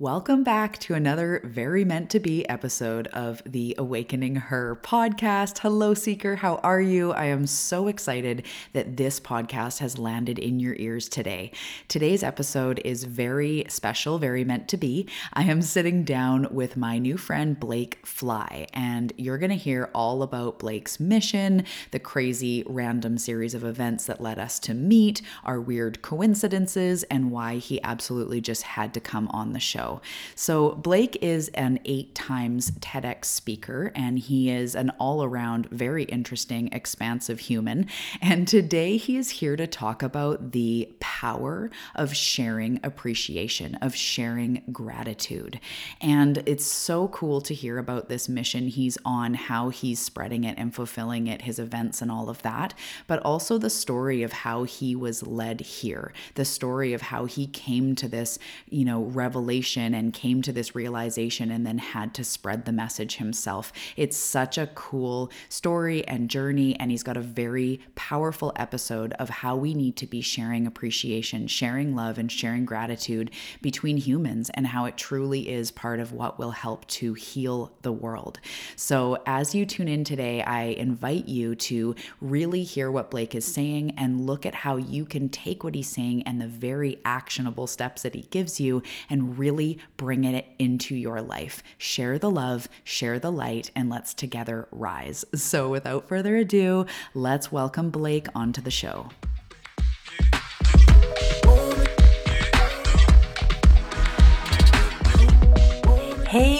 Welcome back to another very meant to be episode of the Awakening Her podcast. Hello, Seeker. How are you? I am so excited that this podcast has landed in your ears today. Today's episode is very special, very meant to be. I am sitting down with my new friend, Blake Fly, and you're going to hear all about Blake's mission, the crazy random series of events that led us to meet, our weird coincidences, and why he absolutely just had to come on the show. So, Blake is an eight times TEDx speaker, and he is an all around very interesting, expansive human. And today he is here to talk about the power of sharing appreciation, of sharing gratitude. And it's so cool to hear about this mission he's on, how he's spreading it and fulfilling it, his events and all of that, but also the story of how he was led here, the story of how he came to this, you know, revelation and came to this realization and then had to spread the message himself. It's such a cool story and journey. And he's got a very powerful episode of how we need to be sharing appreciation, sharing love, and sharing gratitude between humans and how it truly is part of what will help to heal the world. So, as you tune in today, I invite you to really hear what Blake is saying and look at how you can take what he's saying and the very actionable steps that he gives you and really bring it into your life. Share the love, share the light, and let's together rise. So, without further ado, let's welcome Blake onto the show. Hey,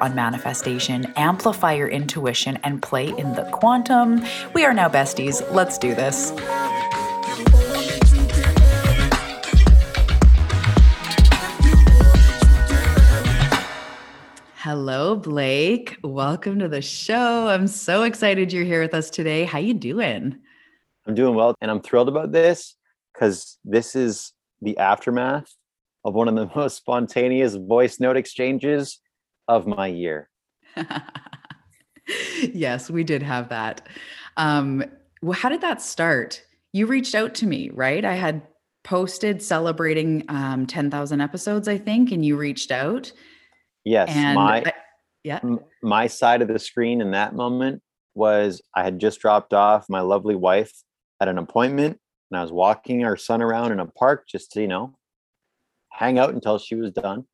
on manifestation, amplify your intuition, and play in the quantum. We are now besties. Let's do this. Hello, Blake. Welcome to the show. I'm so excited you're here with us today. How you doing? I'm doing well, and I'm thrilled about this because this is the aftermath of one of the most spontaneous voice note exchanges of my year. yes, we did have that. Um, well, how did that start? You reached out to me, right? I had posted celebrating um, 10,000 episodes, I think, and you reached out. Yes, and my I, yeah, my side of the screen in that moment was I had just dropped off my lovely wife at an appointment, and I was walking our son around in a park just to you know hang out until she was done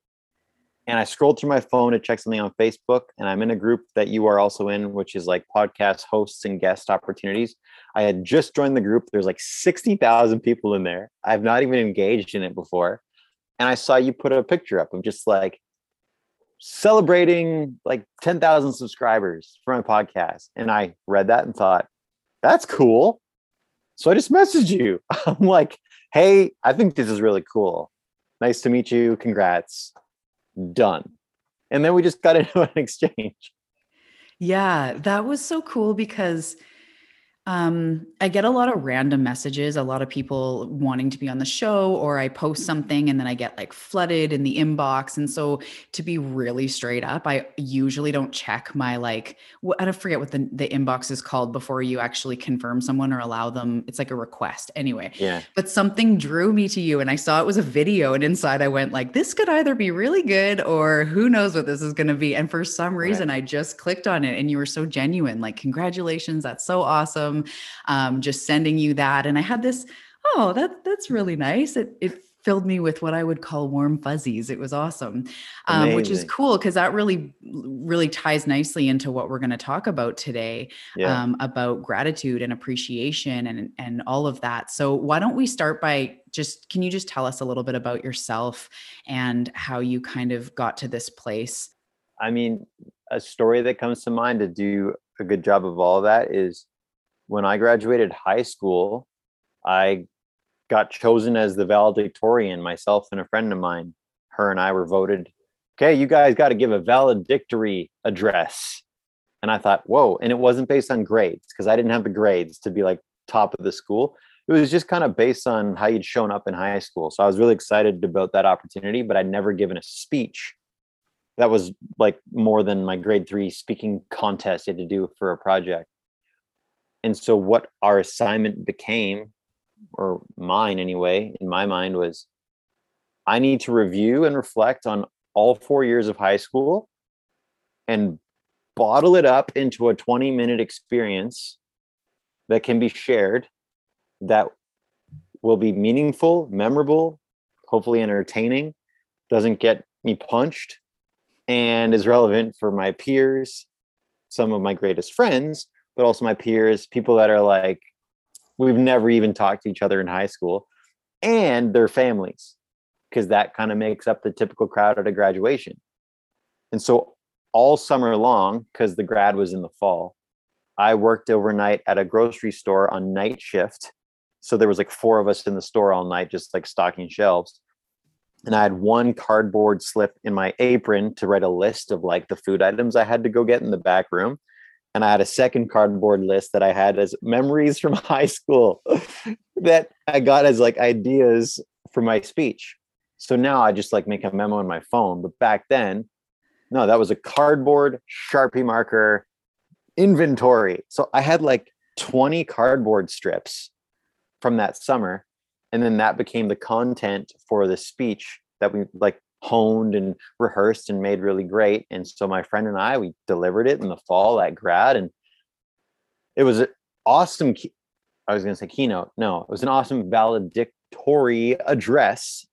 and I scrolled through my phone to check something on Facebook, and I'm in a group that you are also in, which is like podcast hosts and guest opportunities. I had just joined the group. There's like 60,000 people in there. I've not even engaged in it before. And I saw you put a picture up of just like celebrating like 10,000 subscribers for my podcast. And I read that and thought, that's cool. So I just messaged you. I'm like, hey, I think this is really cool. Nice to meet you. Congrats done. And then we just got into an exchange. Yeah, that was so cool because um, I get a lot of random messages, a lot of people wanting to be on the show, or I post something and then I get like flooded in the inbox. And so, to be really straight up, I usually don't check my like, I don't forget what the, the inbox is called before you actually confirm someone or allow them. It's like a request anyway. Yeah. But something drew me to you and I saw it was a video, and inside I went, like, this could either be really good or who knows what this is going to be. And for some reason, right. I just clicked on it and you were so genuine. Like, congratulations. That's so awesome um, just sending you that. And I had this, oh, that that's really nice. It it filled me with what I would call warm fuzzies. It was awesome, um, which is cool because that really, really ties nicely into what we're going to talk about today yeah. um, about gratitude and appreciation and and all of that. So why don't we start by just can you just tell us a little bit about yourself and how you kind of got to this place? I mean, a story that comes to mind to do a good job of all of that is when I graduated high school, I got chosen as the valedictorian, myself and a friend of mine. Her and I were voted okay, you guys got to give a valedictory address. And I thought, whoa. And it wasn't based on grades because I didn't have the grades to be like top of the school. It was just kind of based on how you'd shown up in high school. So I was really excited about that opportunity, but I'd never given a speech. That was like more than my grade three speaking contest you had to do for a project. And so what our assignment became, or mine anyway, in my mind was I need to review and reflect on all four years of high school and bottle it up into a 20 minute experience that can be shared that will be meaningful, memorable, hopefully entertaining, doesn't get me punched, and is relevant for my peers, some of my greatest friends, but also my peers, people that are like, we've never even talked to each other in high school, and their families because that kind of makes up the typical crowd at a graduation. And so all summer long, because the grad was in the fall, I worked overnight at a grocery store on night shift. So there was like four of us in the store all night, just like stocking shelves. And I had one cardboard slip in my apron to write a list of like the food items I had to go get in the back room. And I had a second cardboard list that I had as memories from high school that I got as like ideas for my speech. So now I just like make a memo on my phone. But back then, no, that was a cardboard Sharpie marker inventory. So I had like 20 cardboard strips from that summer. And then that became the content for the speech that we like honed and rehearsed and made really great. And so my friend and I, we delivered it in the fall at grad. And it was an awesome, I was going to say keynote. No, it was an awesome valedictory address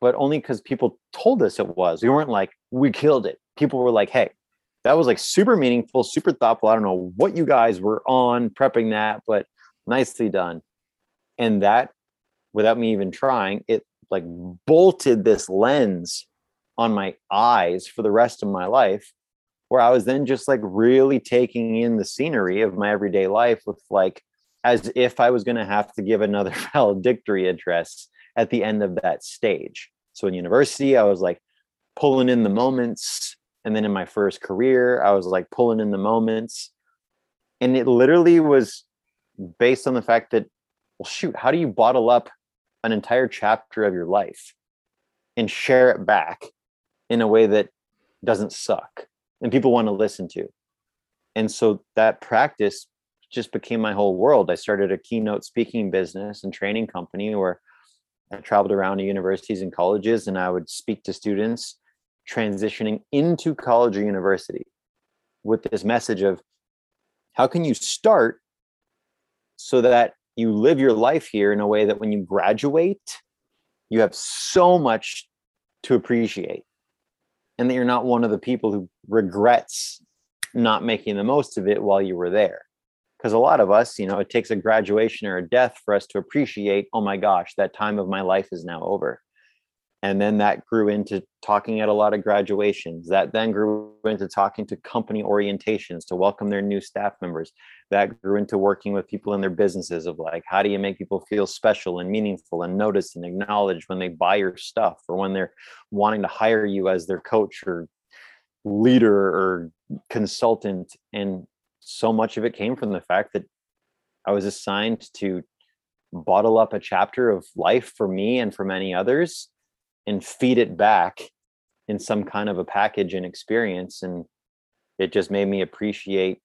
but only because people told us it was. We weren't like, we killed it. People were like, hey, that was like super meaningful, super thoughtful. I don't know what you guys were on prepping that, but nicely done. And that, without me even trying, it like bolted this lens on my eyes for the rest of my life, where I was then just like really taking in the scenery of my everyday life with like, as if I was going to have to give another valedictory address at the end of that stage. So in university, I was like pulling in the moments. And then in my first career, I was like pulling in the moments. And it literally was based on the fact that, well, shoot, how do you bottle up an entire chapter of your life and share it back in a way that doesn't suck and people want to listen to? And so that practice just became my whole world. I started a keynote speaking business and training company where I traveled around to universities and colleges and I would speak to students transitioning into college or university with this message of how can you start so that you live your life here in a way that when you graduate, you have so much to appreciate and that you're not one of the people who regrets not making the most of it while you were there. Because a lot of us you know it takes a graduation or a death for us to appreciate oh my gosh that time of my life is now over and then that grew into talking at a lot of graduations. That then grew into talking to company orientations to welcome their new staff members. That grew into working with people in their businesses of like how do you make people feel special and meaningful and noticed and acknowledged when they buy your stuff or when they're wanting to hire you as their coach or leader or consultant? And so much of it came from the fact that I was assigned to bottle up a chapter of life for me and for many others and feed it back in some kind of a package and experience. And it just made me appreciate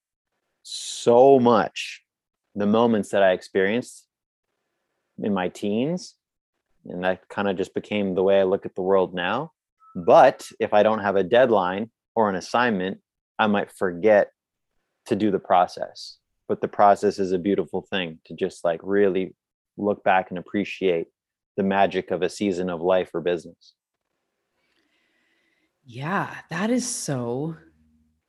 so much the moments that I experienced in my teens. And that kind of just became the way I look at the world now. But if I don't have a deadline or an assignment, I might forget to do the process but the process is a beautiful thing to just like really look back and appreciate the magic of a season of life or business. Yeah that is so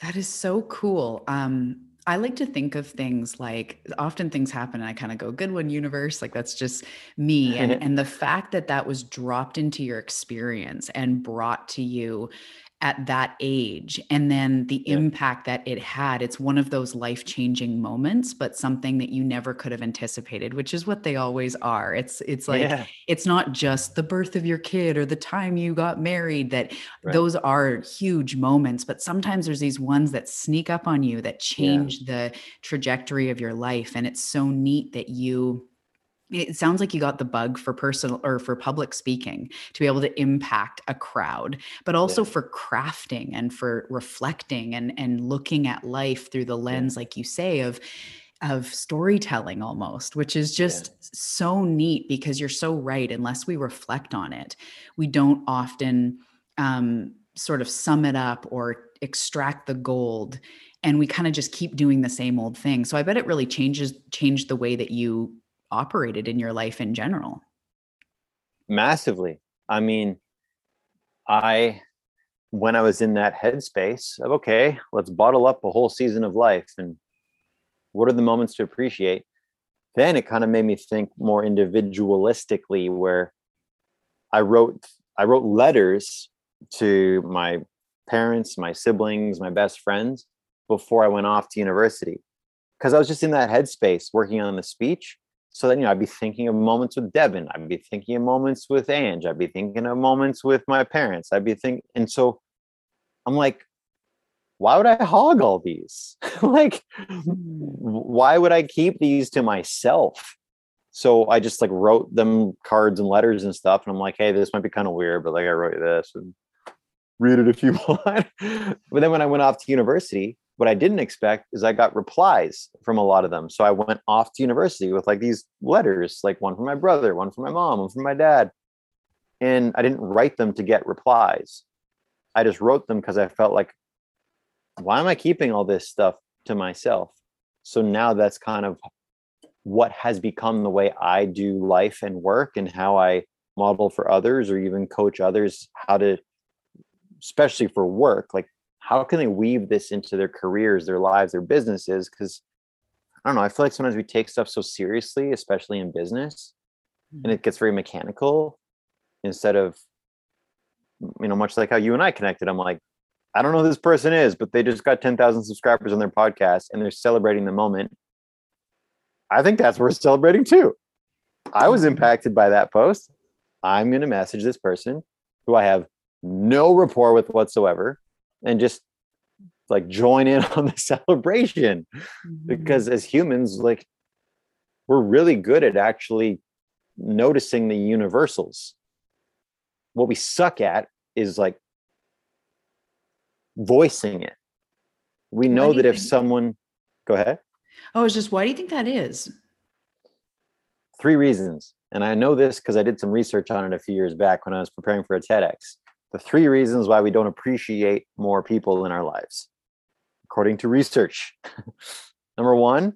that is so cool. Um I like to think of things like often things happen and I kind of go good one universe like that's just me. And and the fact that that was dropped into your experience and brought to you at that age and then the yeah. impact that it had it's one of those life-changing moments but something that you never could have anticipated which is what they always are it's it's like yeah. it's not just the birth of your kid or the time you got married that right. those are huge moments but sometimes there's these ones that sneak up on you that change yeah. the trajectory of your life and it's so neat that you it sounds like you got the bug for personal or for public speaking to be able to impact a crowd but also yeah. for crafting and for reflecting and and looking at life through the lens yeah. like you say of of storytelling almost which is just yeah. so neat because you're so right unless we reflect on it we don't often um, sort of sum it up or extract the gold and we kind of just keep doing the same old thing so i bet it really changes changed the way that you operated in your life in general? Massively. I mean, I, when I was in that headspace of, okay, let's bottle up a whole season of life and what are the moments to appreciate? Then it kind of made me think more individualistically, where I wrote, I wrote letters to my parents, my siblings, my best friends before I went off to university. Because I was just in that headspace working on the speech so then you know i'd be thinking of moments with devin i'd be thinking of moments with ange i'd be thinking of moments with my parents i'd be thinking and so i'm like why would i hog all these? Like hmm. why would i keep these to myself? So i just like wrote them cards and letters and stuff and i'm like hey this might be kind of weird but like i wrote this and read it if you want but then when i went off to university what I didn't expect is I got replies from a lot of them. So I went off to university with like these letters, like one from my brother, one from my mom, one from my dad. And I didn't write them to get replies. I just wrote them because I felt like, why am I keeping all this stuff to myself? So now that's kind of what has become the way I do life and work and how I model for others or even coach others how to, especially for work, like how can they weave this into their careers, their lives, their businesses? Because I don't know, I feel like sometimes we take stuff so seriously, especially in business, and mm-hmm. it gets very mechanical instead of, you know, much like how you and I connected. I'm like, I don't know who this person is, but they just got 10,000 subscribers on their podcast and they're celebrating the moment. I think that's worth celebrating too. I was mm-hmm. impacted by that post. I'm going to message this person who I have no rapport with whatsoever and just like join in on the celebration. Mm-hmm. because as humans like we're really good at actually noticing the universals. What we suck at is like voicing it. We know that if someone go ahead. Oh it's just why do you think that is? Three reasons and i know this because i did some research on it a few years back when i was preparing for a tedx the three reasons why we don't appreciate more people in our lives, according to research. Number one,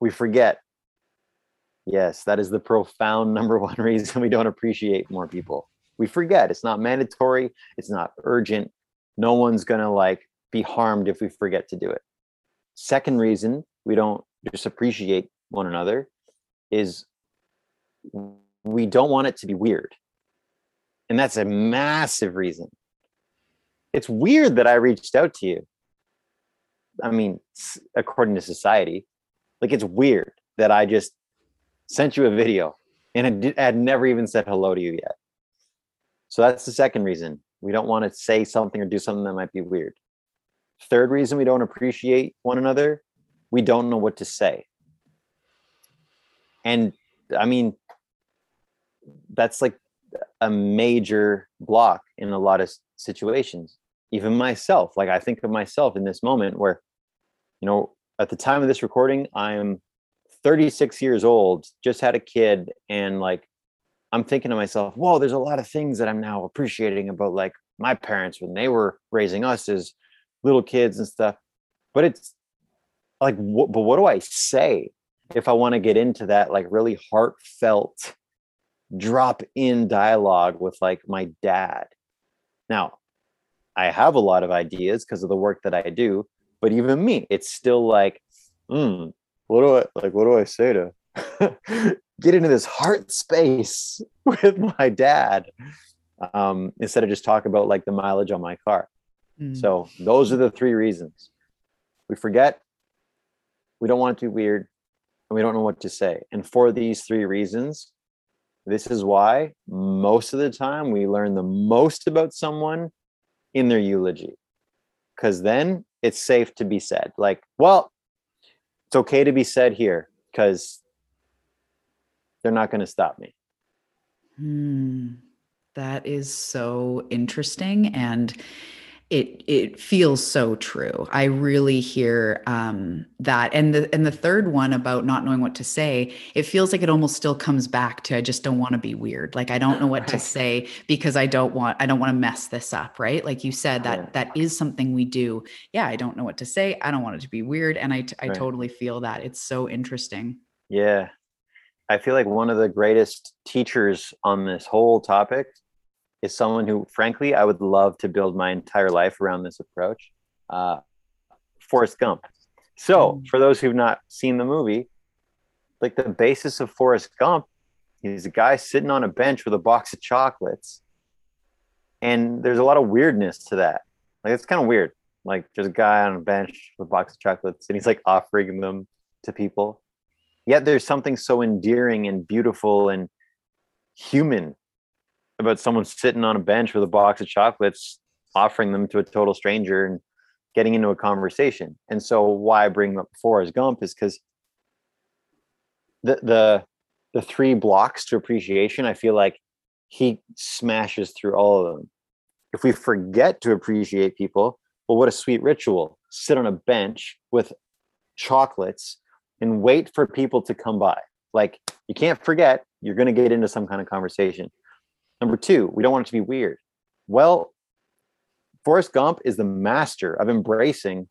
we forget. Yes, that is the profound number one reason we don't appreciate more people. We forget. It's not mandatory, it's not urgent. No one's going to like be harmed if we forget to do it. Second reason we don't just appreciate one another is we don't want it to be weird. And that's a massive reason. It's weird that I reached out to you. I mean, according to society, like it's weird that I just sent you a video and I had never even said hello to you yet. So that's the second reason. We don't want to say something or do something that might be weird. Third reason we don't appreciate one another, we don't know what to say. And I mean, that's like a major block in a lot of situations. Even myself like i think of myself in this moment where you know at the time of this recording i am 36 years old just had a kid and like i'm thinking to myself whoa there's a lot of things that i'm now appreciating about like my parents when they were raising us as little kids and stuff. But it's like what, but what do i say if i want to get into that like really heartfelt drop in dialogue with like my dad. Now, I have a lot of ideas because of the work that I do, but even me, it's still like, hmm, what do I like? What do I say to get into this heart space with my dad? um, instead of just talk about like the mileage on my car. Mm. So those are the three reasons. We forget, we don't want it to be weird, and we don't know what to say. And for these three reasons, this is why most of the time we learn the most about someone in their eulogy. Because then it's safe to be said. Like, well, it's okay to be said here because they're not going to stop me. Hmm. That is so interesting. And it it feels so true. I really hear um, that, and the and the third one about not knowing what to say. It feels like it almost still comes back to I just don't want to be weird. Like I don't know what to say because I don't want I don't want to mess this up. Right? Like you said that that is something we do. Yeah, I don't know what to say. I don't want it to be weird, and I I totally feel that. It's so interesting. Yeah, I feel like one of the greatest teachers on this whole topic is someone who, frankly, I would love to build my entire life around this approach. Uh, Forrest Gump. So, mm. for those who've not seen the movie, like the basis of Forrest Gump, he's a guy sitting on a bench with a box of chocolates. And there's a lot of weirdness to that. Like, it's kind of weird. Like, there's a guy on a bench with a box of chocolates and he's like offering them to people. Yet, there's something so endearing and beautiful and human about someone sitting on a bench with a box of chocolates, offering them to a total stranger and getting into a conversation. And so why I bring up Forrest Gump is because the the the three blocks to appreciation, I feel like he smashes through all of them. If we forget to appreciate people, well, what a sweet ritual. Sit on a bench with chocolates and wait for people to come by. Like you can't forget, you're going to get into some kind of conversation. Number two, we don't want it to be weird. Well, Forrest Gump is the master of embracing,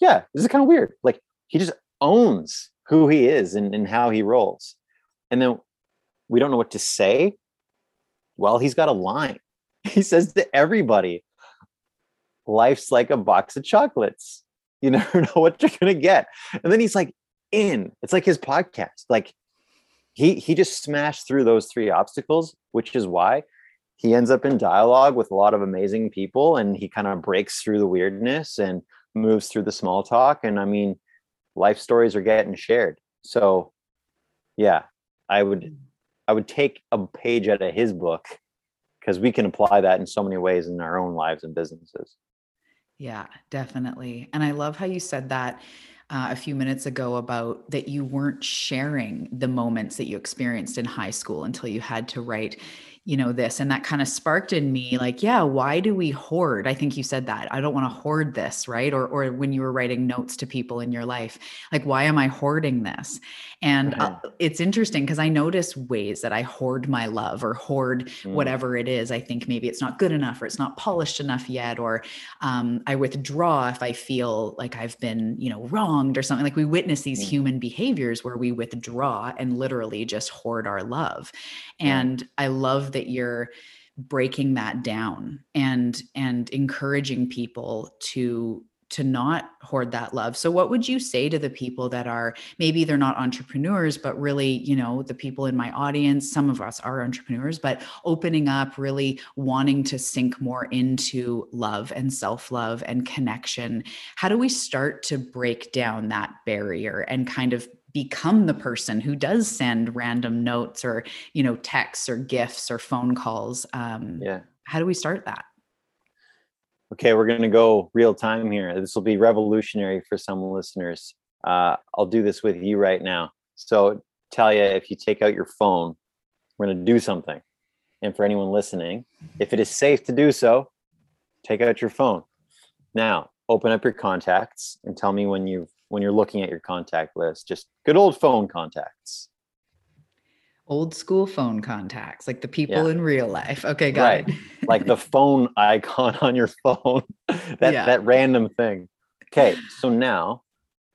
yeah, this is kind of weird. Like he just owns who he is and, and how he rolls. And then we don't know what to say. Well, he's got a line. He says to everybody, life's like a box of chocolates. You never know what you're going to get. And then he's like, in. It's like his podcast. Like he he just smashed through those three obstacles, which is why he ends up in dialogue with a lot of amazing people and he kind of breaks through the weirdness and moves through the small talk. And i mean life stories are getting shared. So yeah i would i would take a page out of his book because we can apply that in so many ways in our own lives and businesses. Yeah definitely. And i love how you said that uh, a few minutes ago about that you weren't sharing the moments that you experienced in high school until you had to write you know this and that kind of sparked in me like yeah why do we hoard i think you said that i don't want to hoard this right or or when you were writing notes to people in your life like why am i hoarding this and mm-hmm. uh, it's interesting because i notice ways that i hoard my love or hoard mm. whatever it is i think maybe it's not good enough or it's not polished enough yet or um, i withdraw if i feel like i've been you know wronged or something like we witness these mm. human behaviors where we withdraw and literally just hoard our love and i love that you're breaking that down and and encouraging people to to not hoard that love. So what would you say to the people that are maybe they're not entrepreneurs but really, you know, the people in my audience, some of us are entrepreneurs, but opening up, really wanting to sink more into love and self-love and connection. How do we start to break down that barrier and kind of become the person who does send random notes or you know texts or gifts or phone calls um, yeah. how do we start that? Okay we're going to go real time here. This will be revolutionary for some listeners. Uh, i'll do this with you right now. So talia if you take out your phone we're going to do something. And for anyone listening if it is safe to do so take out your phone. Now open up your contacts and tell me when you've when you're looking at your contact list just good old phone contacts. Old school phone contacts like the people yeah. in real life. Okay got right. it. Like the phone icon on your phone. That yeah. that random thing. Okay so now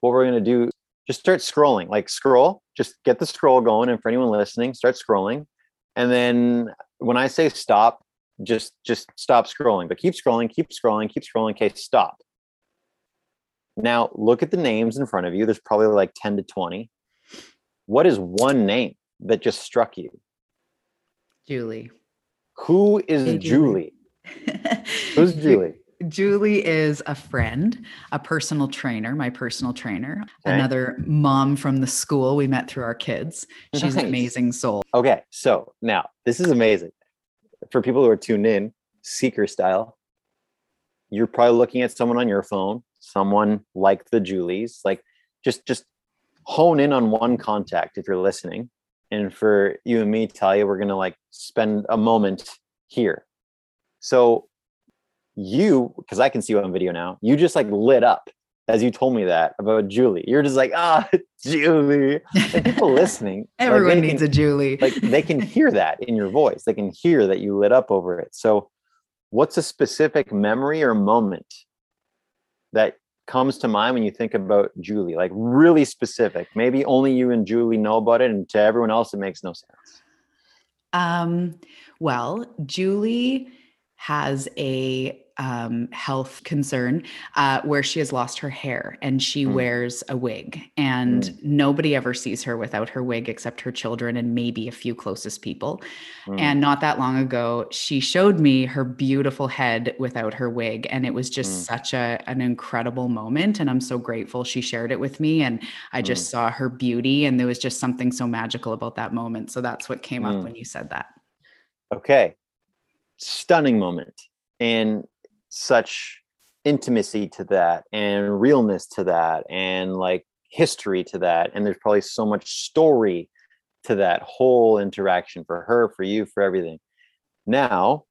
what we're going to do just start scrolling. Like scroll just get the scroll going. And for anyone listening start scrolling. And then when i say stop just just stop scrolling. But keep scrolling keep scrolling keep scrolling. Okay stop now, look at the names in front of you. There's probably like 10 to 20. What is one name that just struck you? Julie. Who is hey, Julie? Who's Julie? Julie is a friend, a personal trainer, my personal trainer, okay. another mom from the school we met through our kids. She's nice. an amazing soul. Okay, so now this is amazing. For people who are tuned in, seeker style, you're probably looking at someone on your phone, someone like the Julies, like just just hone in on one contact if you're listening. And for you and me, Talia, we're gonna like spend a moment here. So you, because I can see you on video now, you just like lit up as you told me that about Julie. You're just like, ah, Julie. And people listening, everyone like, needs can, a Julie. like they can hear that in your voice. They can hear that you lit up over it. So, what's a specific memory or moment that comes to mind when you think about Julie? Like really specific. Maybe only you and Julie know about it, and to everyone else, it makes no sense. Um. Well, Julie has a um, health concern uh, where she has lost her hair and she mm. wears a wig and mm. nobody ever sees her without her wig except her children and maybe a few closest people mm. and not that long ago she showed me her beautiful head without her wig and it was just mm. such a an incredible moment and i'm so grateful she shared it with me and i just mm. saw her beauty and there was just something so magical about that moment so that's what came up mm. when you said that okay stunning moment and such intimacy to that and realness to that and like history to that and there's probably so much story to that whole interaction for her for you for everything. Now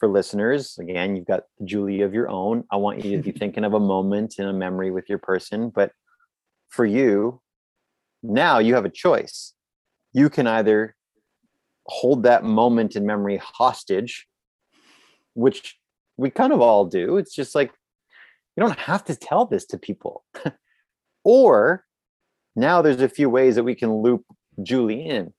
for listeners again you've got julie of your own. I want you to be thinking of a moment in a memory with your person but for you now you have a choice. You can either hold that moment in memory hostage which we kind of all do. It's just like you don't have to tell this to people. or now there's a few ways that we can loop Julie in.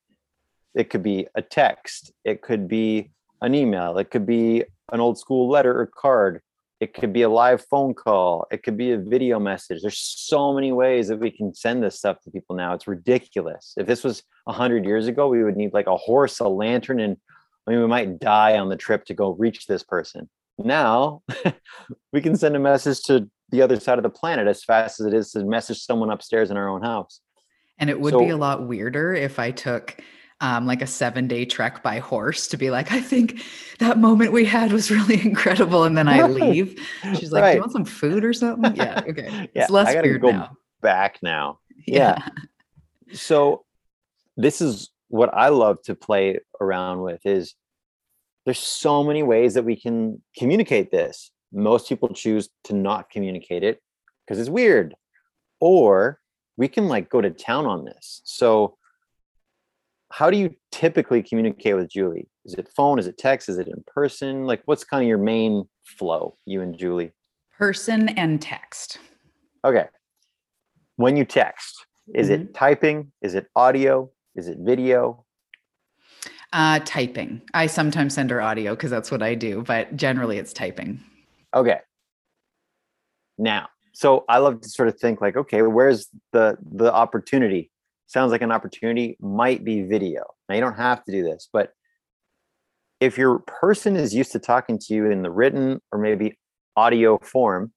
It could be a text, it could be an email, it could be an old school letter or card, it could be a live phone call, it could be a video message. There's so many ways that we can send this stuff to people now. It's ridiculous. If this was 100 years ago, we would need like a horse, a lantern, and I mean, we might die on the trip to go reach this person now we can send a message to the other side of the planet as fast as it is to message someone upstairs in our own house. And it would so, be a lot weirder if I took um, like a seven day trek by horse to be like, I think that moment we had was really incredible. And then I leave. She's like, right. Do you want some food or something? Yeah. Okay. yeah, it's less I gotta weird go now. back now. Yeah. yeah. So this is what I love to play around with is there's so many ways that we can communicate this. Most people choose to not communicate it because it's weird. Or we can like go to town on this. So how do you typically communicate with Julie? Is it phone? Is it text? Is it in person? Like what's kind of your main flow, you and Julie? Person and text. Okay. When you text, is mm-hmm. it typing? Is it audio? Is it video? Uh, typing. I sometimes send her audio because that's what I do, but generally it's typing. Okay. Now, so I love to sort of think like, okay, where's the the opportunity? Sounds like an opportunity might be video. Now you don't have to do this, but if your person is used to talking to you in the written or maybe audio form,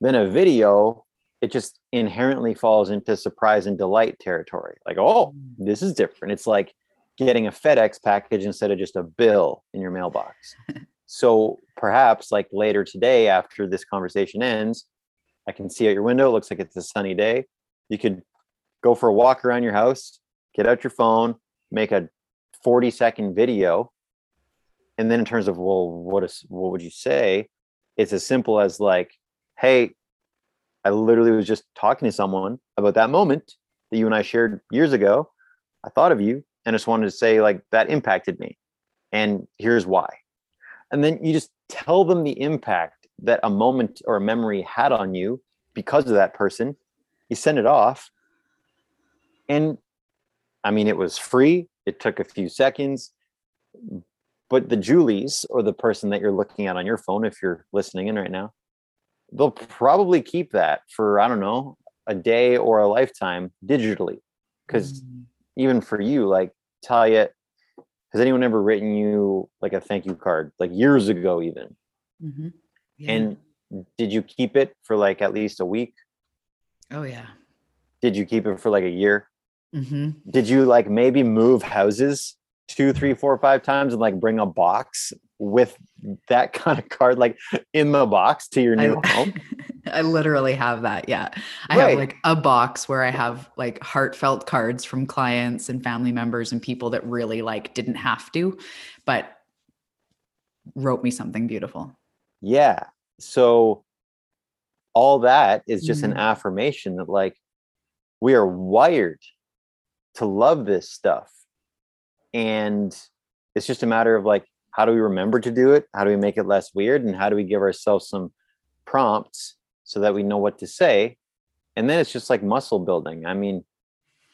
then a video it just inherently falls into surprise and delight territory. Like, oh, mm. this is different. It's like getting a FedEx package instead of just a bill in your mailbox. so perhaps like later today, after this conversation ends, I can see out your window. It looks like it's a sunny day. You could go for a walk around your house, get out your phone, make a 40 second video. And then in terms of, well, what is, what would you say? It's as simple as like, Hey, I literally was just talking to someone about that moment that you and I shared years ago. I thought of you and just wanted to say like that impacted me and here's why. And then you just tell them the impact that a moment or a memory had on you because of that person. You send it off and i mean it was free it took a few seconds but the julies or the person that you're looking at on your phone if you're listening in right now they'll probably keep that for i don't know a day or a lifetime digitally because mm even for you, like Talia, has anyone ever written you like a thank you card, like years ago, even? Mm-hmm. Yeah. And did you keep it for like at least a week? Oh yeah. Did you keep it for like a year? Mm-hmm. Did you like maybe move houses two, three, four, five times and like bring a box with that kind of card like in the box to your new I, home? I literally have that. Yeah. I right. have like a box where I have like heartfelt cards from clients and family members and people that really like didn't have to, but wrote me something beautiful. Yeah. So all that is just mm-hmm. an affirmation that like we are wired to love this stuff. And it's just a matter of like, how do we remember to do it? How do we make it less weird? And how do we give ourselves some prompts so that we know what to say? And then it's just like muscle building. I mean,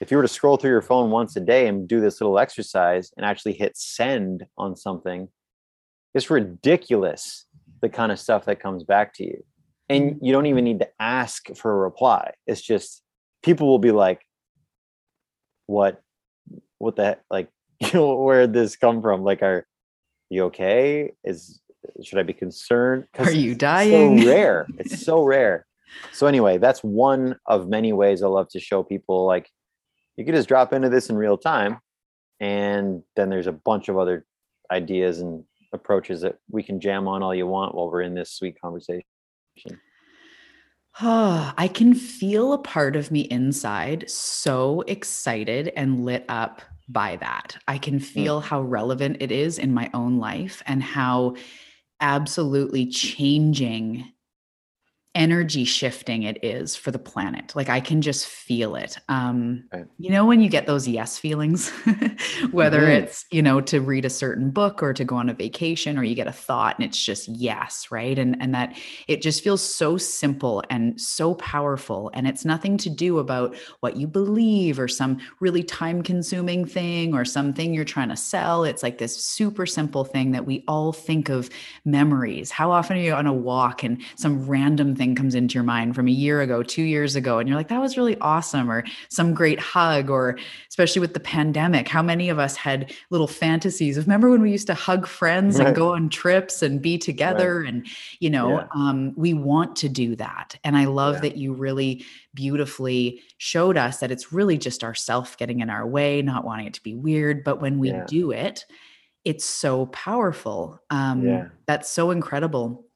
if you were to scroll through your phone once a day and do this little exercise and actually hit send on something, it's ridiculous the kind of stuff that comes back to you. And mm-hmm. you don't even need to ask for a reply. It's just people will be like, what, what the heck? Like, you know, where did this come from? Like, are you okay? Is, should I be concerned? Are you dying? so rare. It's so rare. So anyway, that's one of many ways I love to show people like you can just drop into this in real time and then there's a bunch of other ideas and approaches that we can jam on all you want while we're in this sweet conversation. Oh, I can feel a part of me inside so excited and lit up by that. I can hmm. feel mm. how relevant it is in my own life and how absolutely changing energy shifting it is for the planet. Like i can just feel it. Um right. you know when you get those yes feelings? Whether mm-hmm. it's you know to read a certain book or to go on a vacation or you get a thought and it's just yes right? And and that it just feels so simple and so powerful. And it's nothing to do about what you believe or some really time consuming thing or something you're trying to sell. It's like this super simple thing that we all think of memories. How often are you on a walk and some random thing comes into your mind from a year ago, two years ago, and you're like, that was really awesome, or some great hug, or especially with the pandemic, how many of us had little fantasies of remember when we used to hug friends right. and go on trips and be together? Right. And, you know, yeah. um, we want to do that. And I love yeah. that you really beautifully showed us that it's really just ourself getting in our way, not wanting it to be weird. But when we yeah. do it, it's so powerful. Um, yeah. That's so incredible.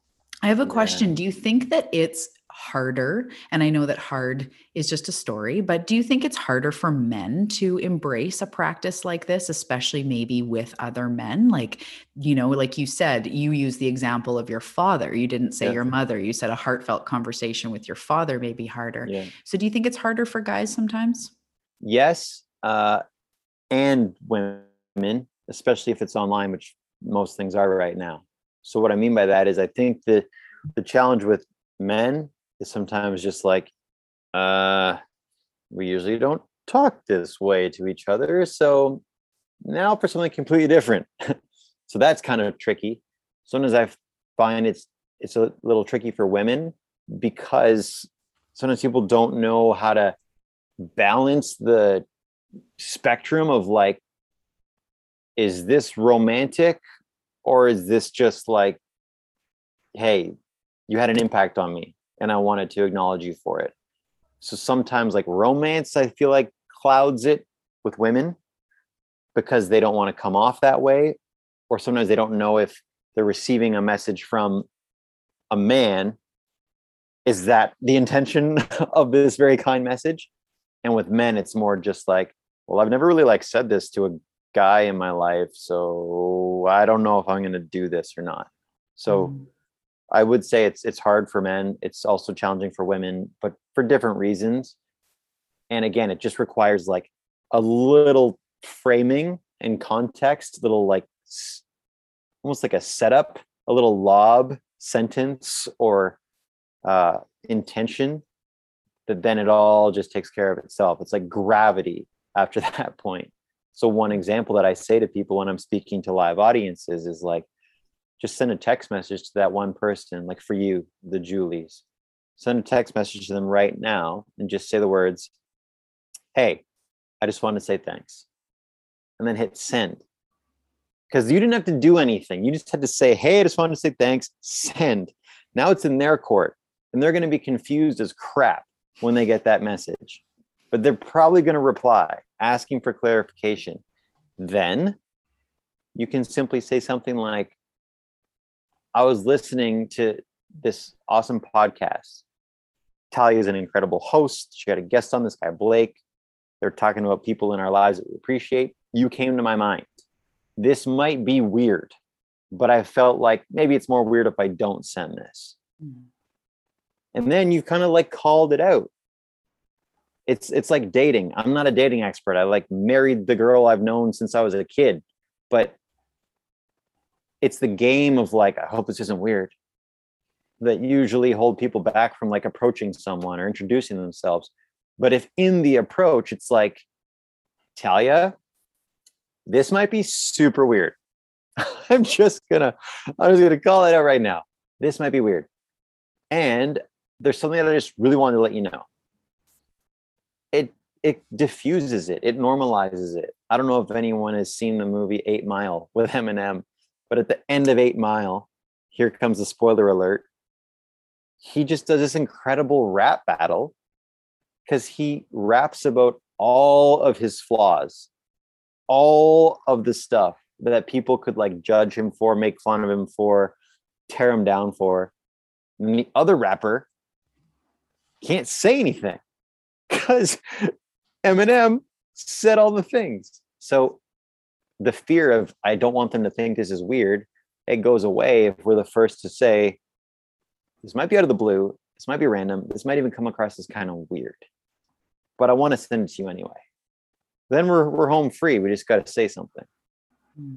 I have a question. Yeah. Do you think that it's harder? And I know that hard is just a story, but do you think it's harder for men to embrace a practice like this, especially maybe with other men? Like, you know, like you said, you use the example of your father. You didn't say yeah. your mother. You said a heartfelt conversation with your father may be harder. Yeah. So do you think it's harder for guys sometimes? Yes. Uh, and women, especially if it's online, which most things are right now. So what I mean by that is I think that the challenge with men is sometimes just like uh we usually don't talk this way to each other. So now for something completely different. so that's kind of tricky. Sometimes I find it's it's a little tricky for women because sometimes people don't know how to balance the spectrum of like is this romantic or is this just like hey you had an impact on me and i wanted to acknowledge you for it? So sometimes like romance i feel like clouds it with women because they don't want to come off that way or sometimes they don't know if they're receiving a message from a man. Is that the intention of this very kind message? And with men it's more just like well i've never really like said this to a guy in my life so i don't know if i'm going to do this or not. So mm. i would say it's it's hard for men. It's also challenging for women but for different reasons. And again it just requires like a little framing and context little like almost like a setup a little lob sentence or uh intention that then it all just takes care of itself. It's like gravity after that point so one example that I say to people when I'm speaking to live audiences is like, just send a text message to that one person, like for you, the Julies. Send a text message to them right now and just say the words, Hey, I just want to say thanks. And then hit send. because you didn't have to do anything. You just had to say, Hey, I just wanted to say thanks, send. Now it's in their court and they're going to be confused as crap when they get that message. But they're probably going to reply asking for clarification. Then you can simply say something like, I was listening to this awesome podcast. Talia is an incredible host. She got a guest on this guy, Blake. They're talking about people in our lives that we appreciate. You came to my mind. This might be weird, but I felt like maybe it's more weird if I don't send this. Mm-hmm. And then you kind of like called it out. It's it's like dating. I'm not a dating expert. I like married the girl I've known since I was a kid, but it's the game of like, I hope this isn't weird that usually hold people back from like approaching someone or introducing themselves. But if in the approach, it's like, Talia, this might be super weird. I'm just gonna, I'm just gonna call it out right now. This might be weird. And there's something that I just really wanted to let you know. It it diffuses it, it normalizes it. I don't know if anyone has seen the movie Eight Mile with Eminem, but at the end of Eight Mile, here comes the spoiler alert he just does this incredible rap battle because he raps about all of his flaws, all of the stuff that people could like judge him for, make fun of him for, tear him down for. And the other rapper can't say anything because Eminem said all the things. So the fear of I don't want them to think this is weird, it goes away if we're the first to say, this might be out of the blue. This might be random. This might even come across as kind of weird. But I want to send it to you anyway. Then we're we're home free. We just got to say something. Hmm.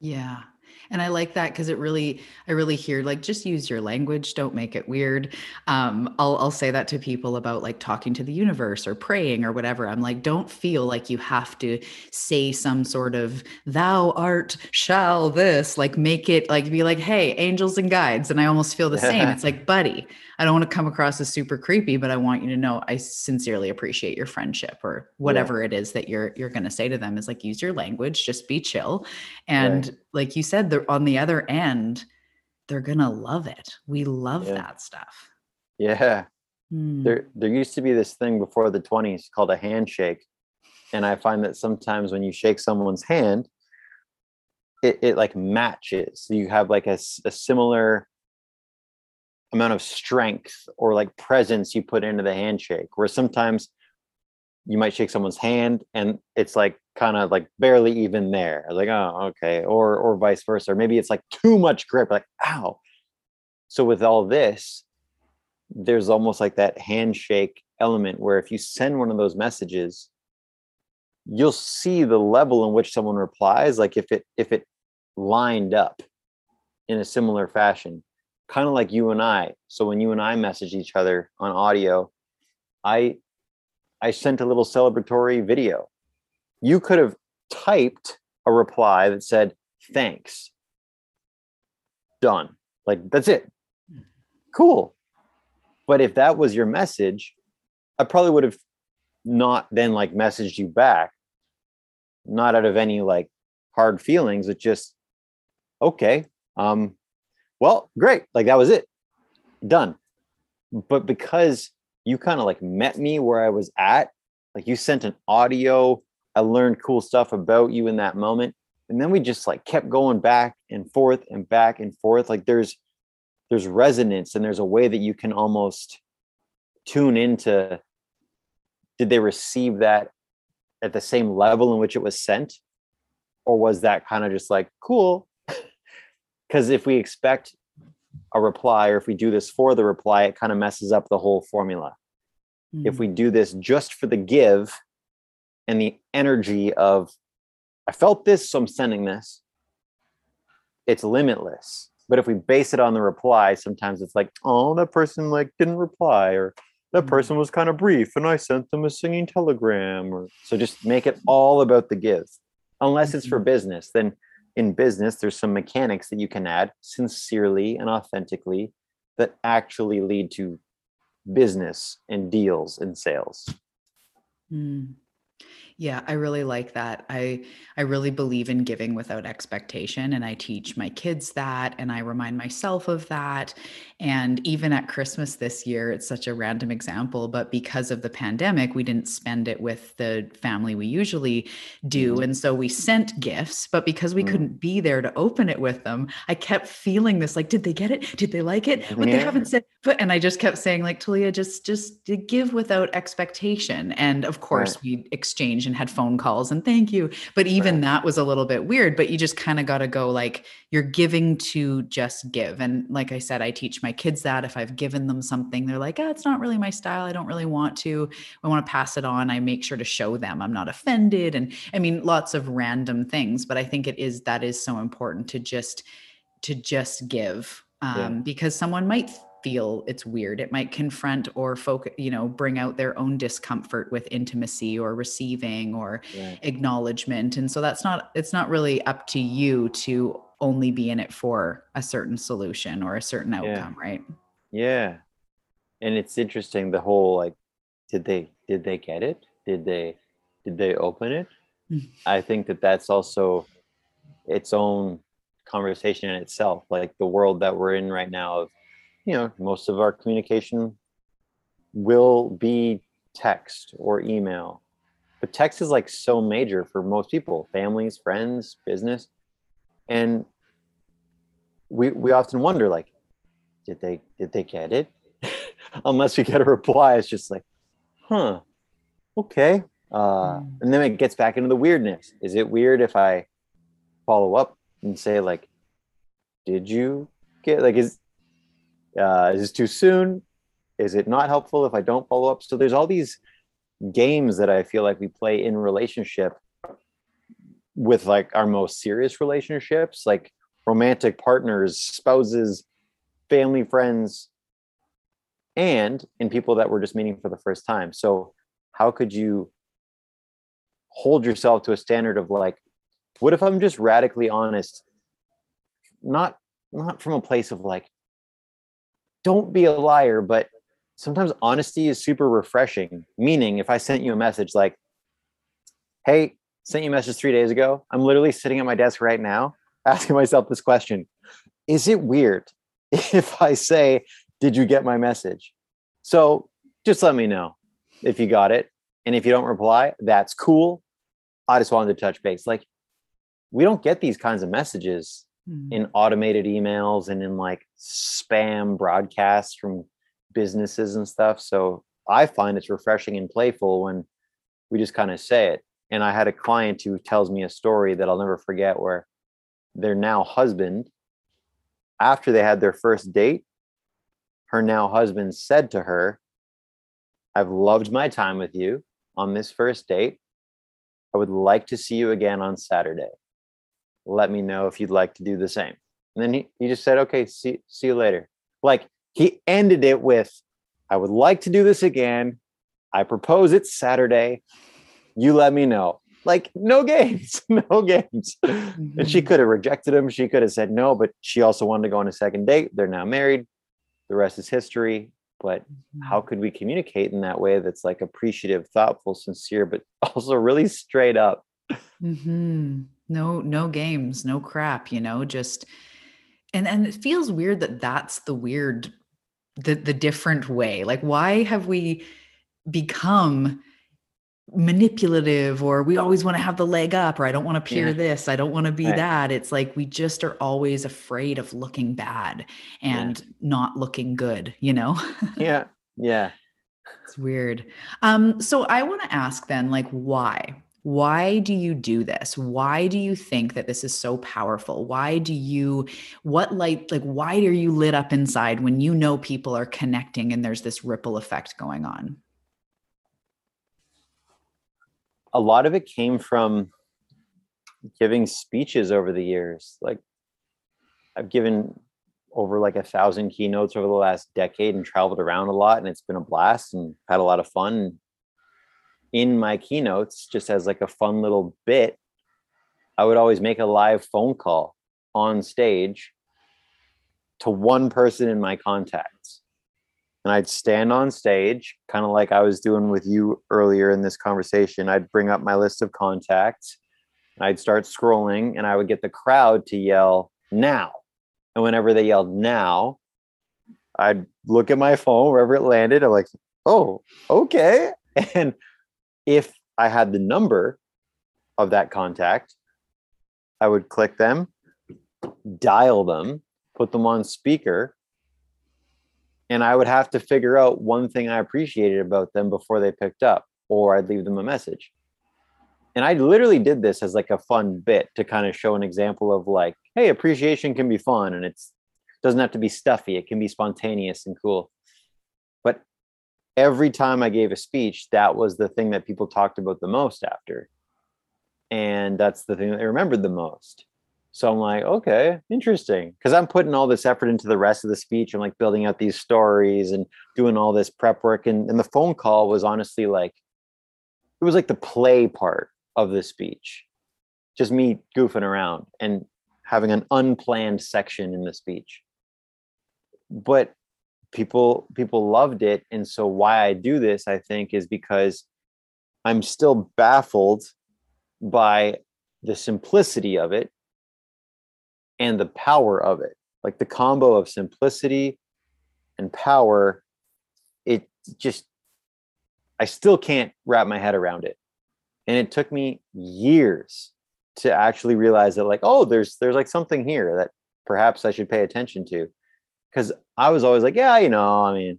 Yeah and i like that because it really i really hear like just use your language don't make it weird um i'll i'll say that to people about like talking to the universe or praying or whatever i'm like don't feel like you have to say some sort of thou art shall this like make it like be like hey angels and guides and i almost feel the same it's like buddy I don't want to come across as super creepy, but I want you to know I sincerely appreciate your friendship or whatever yeah. it is that you're you're going to say to them is like use your language, just be chill. And right. Like you said, they're on the other end, they're going to love it. We love yeah. that stuff. Yeah. Hmm. There there used to be this thing before the 20s called a handshake. And I find that sometimes when you shake someone's hand, it, it like matches. So you have like a, a similar amount of strength or like presence you put into the handshake where sometimes you might shake someone's hand and it's like kind of like barely even there like oh okay or or vice versa or maybe it's like too much grip like ow so with all this there's almost like that handshake element where if you send one of those messages you'll see the level in which someone replies like if it if it lined up in a similar fashion kind of like you and I. So when you and I message each other on audio, I I sent a little celebratory video. You could have typed a reply that said thanks. Done. Like that's it. Cool. But if that was your message, I probably would have not then like messaged you back. Not out of any like hard feelings, it just okay. Um well, great. Like that was it. Done. But because you kind of like met me where I was at, like you sent an audio, I learned cool stuff about you in that moment. And then we just like kept going back and forth and back and forth. Like there's there's resonance and there's a way that you can almost tune into did they receive that at the same level in which it was sent? Or was that kind of just like cool? because if we expect a reply or if we do this for the reply it kind of messes up the whole formula mm-hmm. if we do this just for the give and the energy of i felt this so i'm sending this it's limitless but if we base it on the reply sometimes it's like oh that person like didn't reply or that mm-hmm. person was kind of brief and i sent them a singing telegram or so just make it all about the give unless it's for mm-hmm. business then in business, there's some mechanics that you can add sincerely and authentically that actually lead to business and deals and sales. Mm. Yeah, I really like that. I I really believe in giving without expectation and I teach my kids that and I remind myself of that. And even at Christmas this year, it's such a random example, but because of the pandemic, we didn't spend it with the family we usually do. Mm-hmm. And so we sent gifts, but because we mm-hmm. couldn't be there to open it with them, I kept feeling this like did they get it? Did they like it? But yeah. they haven't said but and I just kept saying like Talia just just give without expectation. And of course, right. we exchanged and had phone calls and thank you. But even right. that was a little bit weird. But you just kind of got to go like, you're giving to just give. And like I said, I teach my kids that if I've given them something, they're like, oh, it's not really my style. I don't really want to. I want to pass it on. I make sure to show them I'm not offended. And I mean, lots of random things. But I think it is that is so important to just to just give um, yeah. because someone might feel it's weird. It might confront or focus, you know, bring out their own discomfort with intimacy or receiving or acknowledgement. And so that's not, it's not really up to you to only be in it for a certain solution or a certain outcome, yeah. right? Yeah. And it's interesting the whole like, did they, did they get it? Did they, did they open it? I think that that's also its own conversation in itself like the world that we're in right now of you know, most of our communication will be text or email. But text is like so major for most people, families, friends, business. And we we often wonder like, did they did they get it? Unless we get a reply, it's just like, huh, okay. Uh, mm. and then it gets back into the weirdness. Is it weird if I follow up and say like, did you get like is uh, is this too soon? Is it not helpful if I don't follow up? So there's all these games that I feel like we play in relationship with like our most serious relationships, like romantic partners, spouses, family, friends, and in people that we're just meeting for the first time. So how could you hold yourself to a standard of like, what if I'm just radically honest? Not not from a place of like, don't be a liar, but sometimes honesty is super refreshing. Meaning, if I sent you a message like, hey, sent you a message three days ago, I'm literally sitting at my desk right now asking myself this question Is it weird if I say, Did you get my message? So just let me know if you got it. And if you don't reply, that's cool. I just wanted to touch base. Like, we don't get these kinds of messages mm. in automated emails and in like spam broadcasts from businesses and stuff. So I find it's refreshing and playful when we just kind of say it. And I had a client who tells me a story that I'll never forget where their now husband, after they had their first date, her now husband said to her, I've loved my time with you on this first date. I would like to see you again on Saturday let me know if you'd like to do the same. And then he, he just said, okay, see, see you later. Like he ended it with, I would like to do this again. I propose it's Saturday. You let me know. Like no games, no games. Mm-hmm. And she mm-hmm. could have rejected him. She could have said no, but she also wanted to go on a second date. They're now married. The rest is history. But mm-hmm. how could we communicate in that way that's like appreciative, thoughtful, sincere, but also really straight up? Mm-hmm. No, no games, no crap, you know, just and and it feels weird that that's the weird the the different way. Like why have we become manipulative or we always want to have the leg up or I don't want to peer yeah. this, I don't want to be right. that. It's like we just are always afraid of looking bad and yeah. not looking good, you know? yeah. Yeah. It's weird. Um so I want to ask then like why? Why do you do this? Why do you think that this is so powerful? Why do you what light like why are you lit up inside when you know people are connecting and there's this ripple effect going on? A lot of it came from giving speeches over the years. Like i've given over like a thousand keynotes over the last decade and traveled around a lot and it's been a blast and had a lot of fun in my keynotes just as like a fun little bit i would always make a live phone call on stage to one person in my contacts and I'd stand on stage, kind of like I was doing with you earlier in this conversation. I'd bring up my list of contacts, I'd start scrolling, and I would get the crowd to yell now. And whenever they yelled now, I'd look at my phone wherever it landed. I'm like, oh, okay. And if I had the number of that contact, I would click them, dial them, put them on speaker, and I would have to figure out one thing I appreciated about them before they picked up, or I'd leave them a message. And I literally did this as like a fun bit to kind of show an example of like, hey, appreciation can be fun and it's doesn't have to be stuffy. It can be spontaneous and cool. Every time I gave a speech, that was the thing that people talked about the most after. And that's the thing that they remembered the most. So I'm like, okay, interesting. Because I'm putting all this effort into the rest of the speech. I'm like building out these stories and doing all this prep work. And, and the phone call was honestly like, it was like the play part of the speech. Just me goofing around and having an unplanned section in the speech. But people people loved it. And so why I do this, I think, is because I'm still baffled by the simplicity of it and the power of it. Like the combo of simplicity and power it just i still can't wrap my head around it. And it took me years to actually realize that like oh there's there's like something here that perhaps i should pay attention to because i was always like yeah you know i mean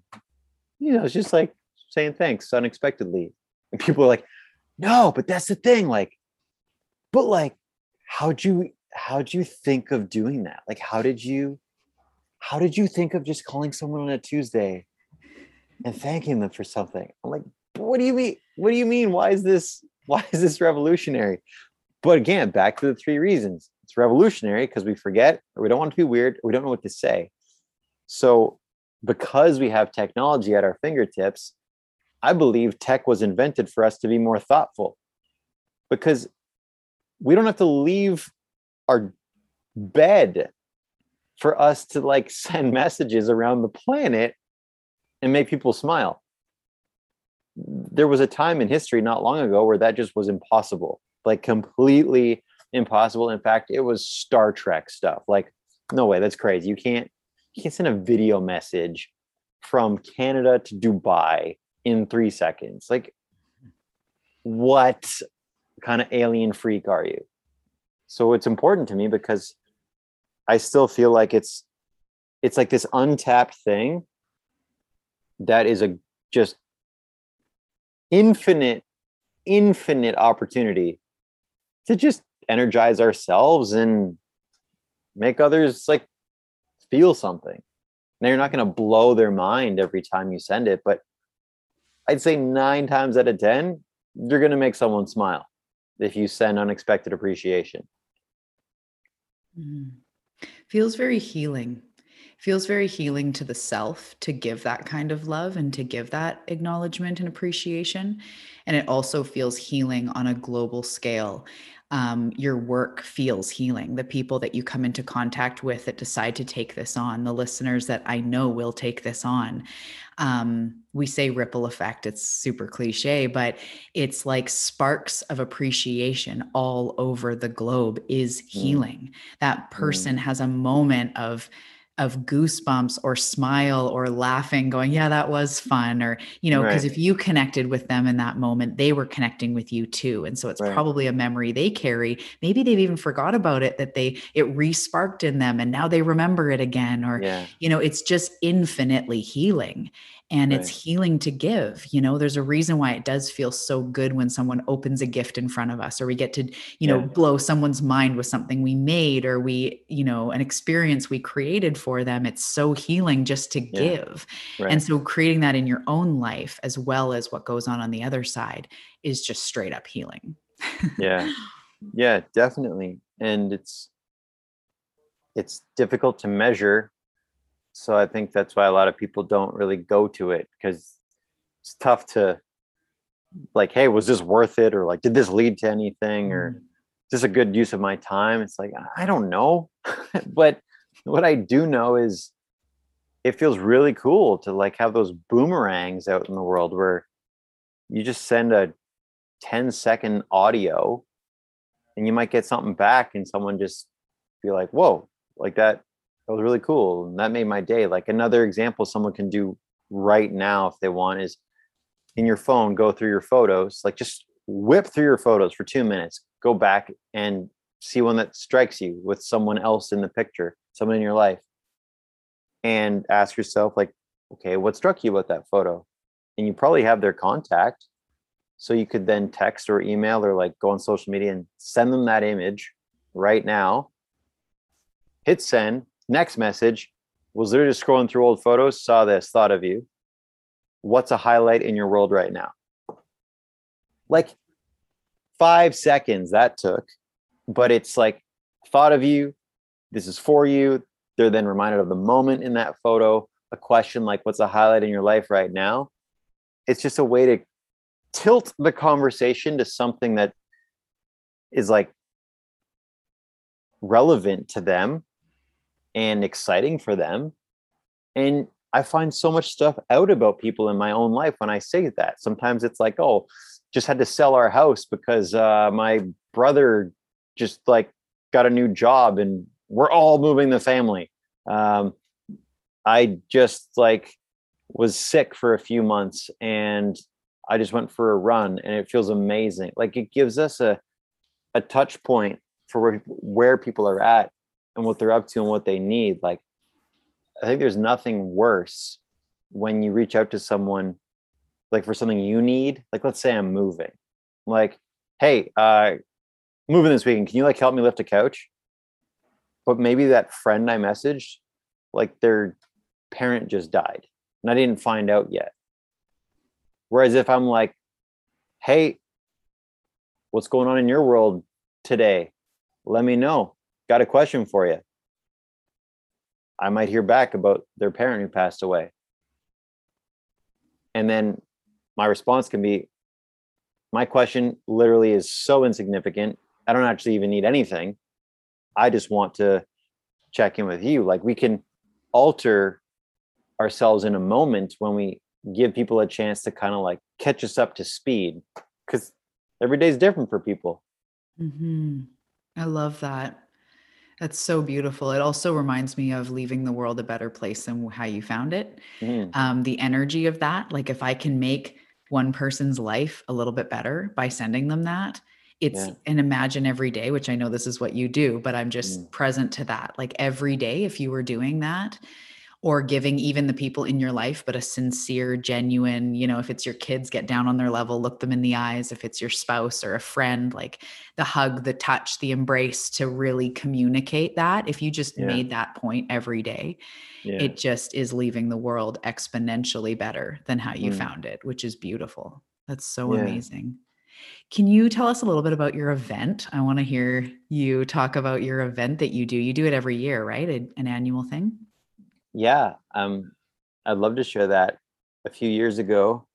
you know it's just like saying thanks unexpectedly and people are like no but that's the thing like but like how'd you how'd you think of doing that? Like, how did you, how did you think of just calling someone on a Tuesday and thanking them for something? I'm like, what do you mean? What do you mean? Why is this, why is this revolutionary? But again, back to the three reasons. It's revolutionary because we forget or we don't want to be weird or we don't know what to say. So because we have technology at our fingertips, I believe tech was invented for us to be more thoughtful because we don't have to leave our bed for us to like send messages around the planet and make people smile. There was a time in history not long ago where that just was impossible, like completely impossible. In fact, it was Star Trek stuff. Like, no way, that's crazy. You can't you can't send a video message from Canada to Dubai in three seconds. Like, what kind of alien freak are you? so it's important to me because i still feel like it's it's like this untapped thing that is a just infinite infinite opportunity to just energize ourselves and make others like feel something now you're not going to blow their mind every time you send it but i'd say nine times out of ten you're going to make someone smile if you send unexpected appreciation Mm. Feels very healing. Feels very healing to the self to give that kind of love and to give that acknowledgement and appreciation. And it also feels healing on a global scale um, your work feels healing. The people that you come into contact with that decide to take this on, the listeners that I know will take this on. Um, we say ripple effect, it's super cliche, but it's like sparks of appreciation all over the globe is mm. healing. Mm. That person mm. has a moment of of goosebumps or smile or laughing going yeah that was fun or you know because right. if you connected with them in that moment they were connecting with you too and so it's right. probably a memory they carry maybe they've even forgot about it that they it re-sparked in them and now they remember it again or yeah. you know it's just infinitely healing and right. it's healing to give you know there's a reason why it does feel so good when someone opens a gift in front of us or we get to you know blow someone's mind with something we made or we you know an experience we created for them it's so healing just to yeah. give right. and so creating that in your own life as well as what goes on on the other side is just straight up healing yeah yeah definitely and it's it's difficult to measure so I think that's why a lot of people don't really go to it because it's tough to like, hey, was this worth it? Or like, did this lead to anything? Or mm-hmm. is this a good use of my time? It's like, I don't know. but what I do know is it feels really cool to like have those boomerangs out in the world where you just send a 10 second audio and you might get something back and someone just be like whoa like that that was really cool. And that made my day. Like another example someone can do right now if they want is in your phone go through your photos like just whip through your photos for two minutes go back and see one that strikes you with someone else in the picture someone in your life and ask yourself like okay what struck you about that photo? And you probably have their contact so you could then text or email or like go on social media and send them that image right now. Hit send next message was literally just scrolling through old photos saw this thought of you. What's a highlight in your world right now? Like five seconds that took but it's like thought of you this is for you they're then reminded of the moment in that photo a question like what's a highlight in your life right now? It's just a way to tilt the conversation to something that is like relevant to them and exciting for them and i find so much stuff out about people in my own life when i say that sometimes it's like oh just had to sell our house because uh, my brother just like got a new job and we're all moving the family. Um, I just like was sick for a few months and I just went for a run and it feels amazing. Like it gives us a a touch point for where, where people are at and what they're up to and what they need. Like I think there's nothing worse when you reach out to someone like for something you need. Like let's say I'm moving. Like, hey, uh moving this weekend. Can you like help me lift a couch? But maybe that friend I messaged, like their parent just died and I didn't find out yet. Whereas if I'm like, hey, what's going on in your world today? Let me know. Got a question for you. I might hear back about their parent who passed away. And then my response can be, my question literally is so insignificant. I don't actually even need anything. I just want to check in with you. Like we can alter ourselves in a moment when we give people a chance to kind of like catch us up to speed because every day is different for people. Mm-hmm. I love that. That's so beautiful. It also reminds me of leaving the world a better place than how you found it. Mm-hmm. Um, the energy of that, like if I can make one person's life a little bit better by sending them that, it's yeah. an imagine every day, which I know this is what you do, but I'm just mm. present to that. Like every day, if you were doing that, or giving even the people in your life, but a sincere, genuine, you know, if it's your kids, get down on their level, look them in the eyes. If it's your spouse or a friend, like the hug, the touch, the embrace to really communicate that. If you just yeah. made that point every day, yeah. it just is leaving the world exponentially better than how you mm. found it, which is beautiful. That's so yeah. amazing. Can you tell us a little bit about your event? I want to hear you talk about your event that you do. You do it every year, right? An annual thing? Yeah, um, I'd love to share that. A few years ago,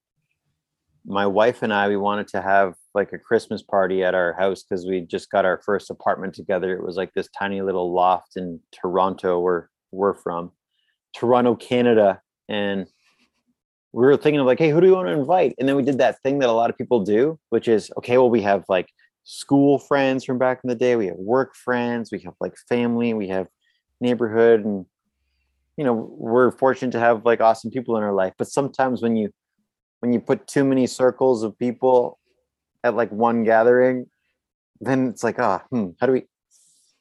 my wife and I we wanted to have like a Christmas party at our house because we just got our first apartment together. It was like this tiny little loft in Toronto, where we're from, Toronto, Canada, and we were thinking of like, hey, who do we want to invite? And then we did that thing that a lot of people do, which is okay. Well, we have like school friends from back in the day. We have work friends. We have like family. We have neighborhood and you know we're fortunate to have like awesome people in our life but sometimes when you when you put too many circles of people at like one gathering then it's like ah oh, hmm, how do we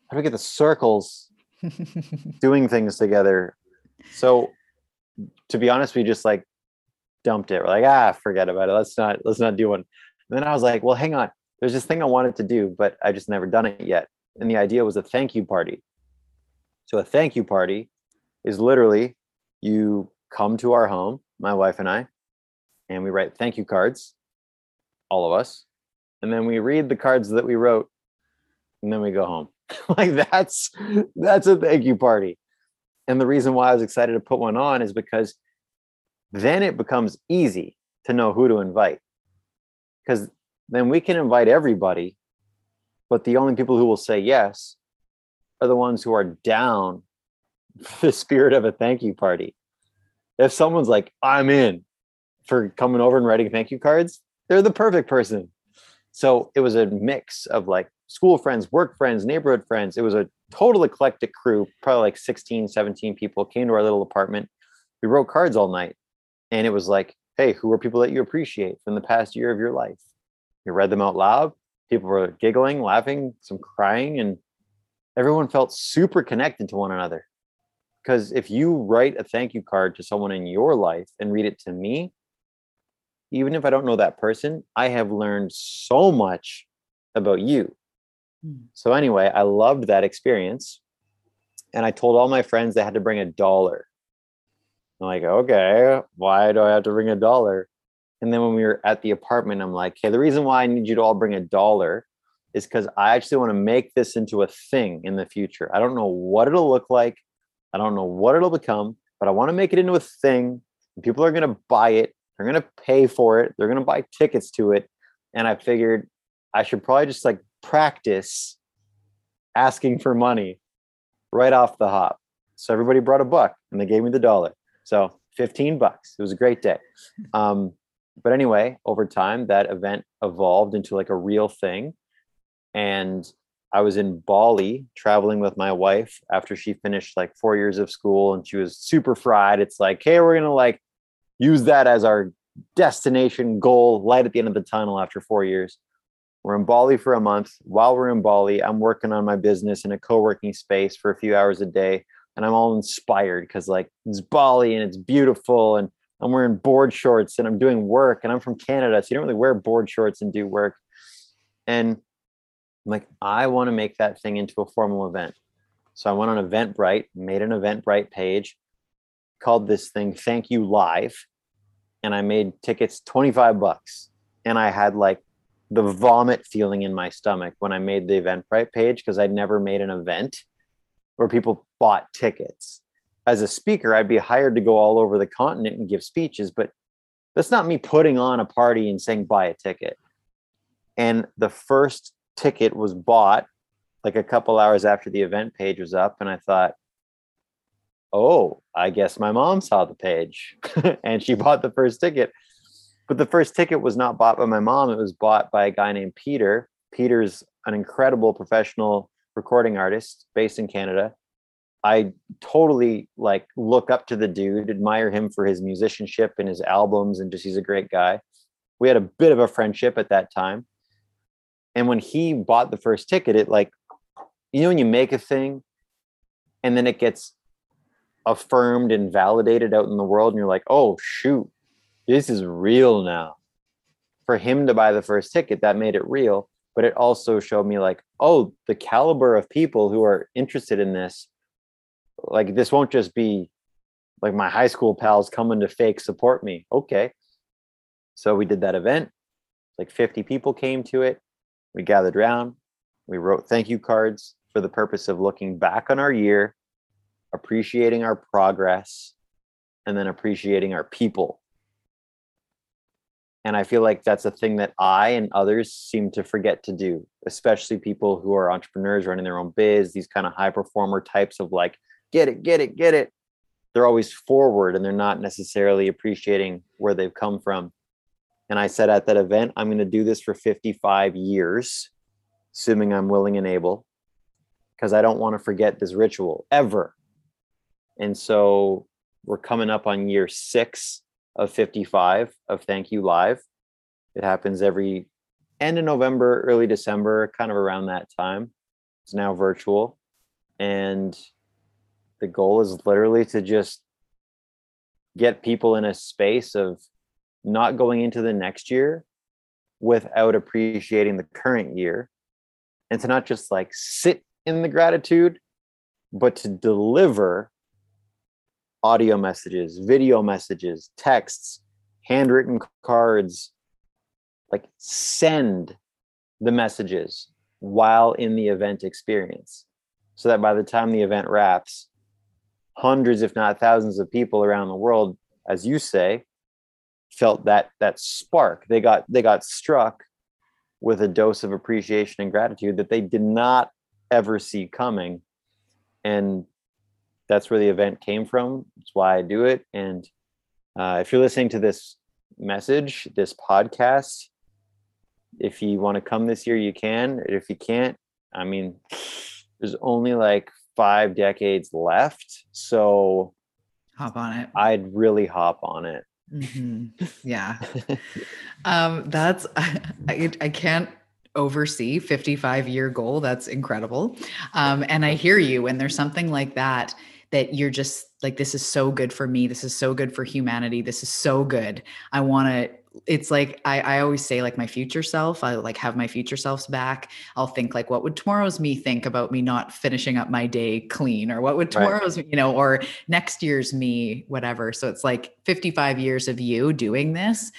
how do we get the circles doing things together? So to be honest we just like dumped it. We're like ah forget about it. Let's not let's not do one. And then i was like well hang on. There's this thing i wanted to do but i just never done it yet. And the idea was a thank you party. So a thank you party is literally you come to our home, my wife and I, and we write thank you cards, all of us. And then we read the cards that we wrote, and then we go home. like that's that's a thank you party. And the reason why I was excited to put one on is because then it becomes easy to know who to invite. Because then we can invite everybody, but the only people who will say yes are the ones who are down the spirit of a thank you party. if someone's like, I'm in for coming over and writing thank you cards, they're the perfect person. So it was a mix of like school friends, work friends, neighborhood friends. It was a total eclectic crew, probably like 16, 17 people came to our little apartment. We wrote cards all night. And it was like, hey, who are people that you appreciate from the past year of your life? You read them out loud. People were giggling, laughing, some crying, and everyone felt super connected to one another. Because if you write a thank you card to someone in your life and read it to me, even if I don't know that person, I have learned so much about you. Hmm. So, anyway, I loved that experience. And I told all my friends they had to bring a dollar. I'm like, okay, why do I have to bring a dollar? And then when we were at the apartment, I'm like, hey, the reason why I need you to all bring a dollar is because I actually want to make this into a thing in the future. I don't know what it'll look like. I don't know what it'll become, but I want to make it into a thing. People are going to buy it. They're going to pay for it. They're going to buy tickets to it. And I figured I should probably just like practice asking for money right off the hop. So everybody brought a buck and they gave me the dollar. So 15 bucks. It was a great day. Um, but anyway, over time, that event evolved into like a real thing. And I was in Bali traveling with my wife after she finished like four years of school and she was super fried. It's like, hey, we're going to like use that as our destination goal, light at the end of the tunnel after four years. We're in Bali for a month. While we're in Bali, I'm working on my business in a co working space for a few hours a day. And I'm all inspired because, like, it's Bali and it's beautiful. And I'm wearing board shorts and I'm doing work. And I'm from Canada. So you don't really wear board shorts and do work. And I'm like, I want to make that thing into a formal event. So I went on Eventbrite, made an Eventbrite page, called this thing Thank U Live. And I made tickets 25 bucks. And I had like the vomit feeling in my stomach when I made the Eventbrite page because I'd never made an event where people bought tickets. As a speaker, I'd be hired to go all over the continent and give speeches, but that's not me putting on a party and saying buy a ticket. And the first ticket was bought like a couple hours after the event page was up and i thought oh i guess my mom saw the page and she bought the first ticket. But the first ticket was not bought by my mom it was bought by a guy named peter. Peter's an incredible professional recording artist based in canada. I totally like look up to the dude admire him for his musicianship and his albums and just he's a great guy. We had a bit of a friendship at that time and when he bought the first ticket, it like, you know, when you make a thing and then it gets affirmed and validated out in the world, and you're like, oh, shoot, this is real now. For him to buy the first ticket, that made it real. But it also showed me, like, oh, the caliber of people who are interested in this, like, this won't just be like my high school pals coming to fake support me. Okay. So we did that event. Like 50 people came to it. We gathered around, we wrote thank you cards for the purpose of looking back on our year, appreciating our progress, and then appreciating our people. And I feel like that's a thing that I and others seem to forget to do, especially people who are entrepreneurs running their own biz, these kind of high performer types of like, get it, get it, get it. They're always forward and they're not necessarily appreciating where they've come from. And I said at that event, I'm going to do this for 55 years, assuming I'm willing and able, because I don't want to forget this ritual ever. And so we're coming up on year six of 55 of Thank U Live. It happens every end of November, early December, kind of around that time. It's now virtual. And the goal is literally to just get people in a space of not going into the next year without appreciating the current year and to not just like sit in the gratitude but to deliver audio messages video messages texts handwritten cards like send the messages while in the event experience so that by the time the event wraps hundreds if not thousands of people around the world as you say felt that that spark they got they got struck with a dose of appreciation and gratitude that they did not ever see coming and that's where the event came from it's why i do it and uh, if you're listening to this message, this podcast, if you want to come this year, you can. If you can't, I mean, there's only like five decades left. So hop on it. I'd really hop on it. Mm-hmm. Yeah. um, that's, I, I can't oversee 55 year goal. That's incredible. Um, and I hear you when there's something like that, that you're just like, this is so good for me. This is so good for humanity. This is so good. I want to it's like I, I always say like my future self i like have my future selves back. I'll think like what would tomorrow's me think about me not finishing up my day clean or what would tomorrow's right. you know or next year's me whatever. So it's like 55 years of you doing this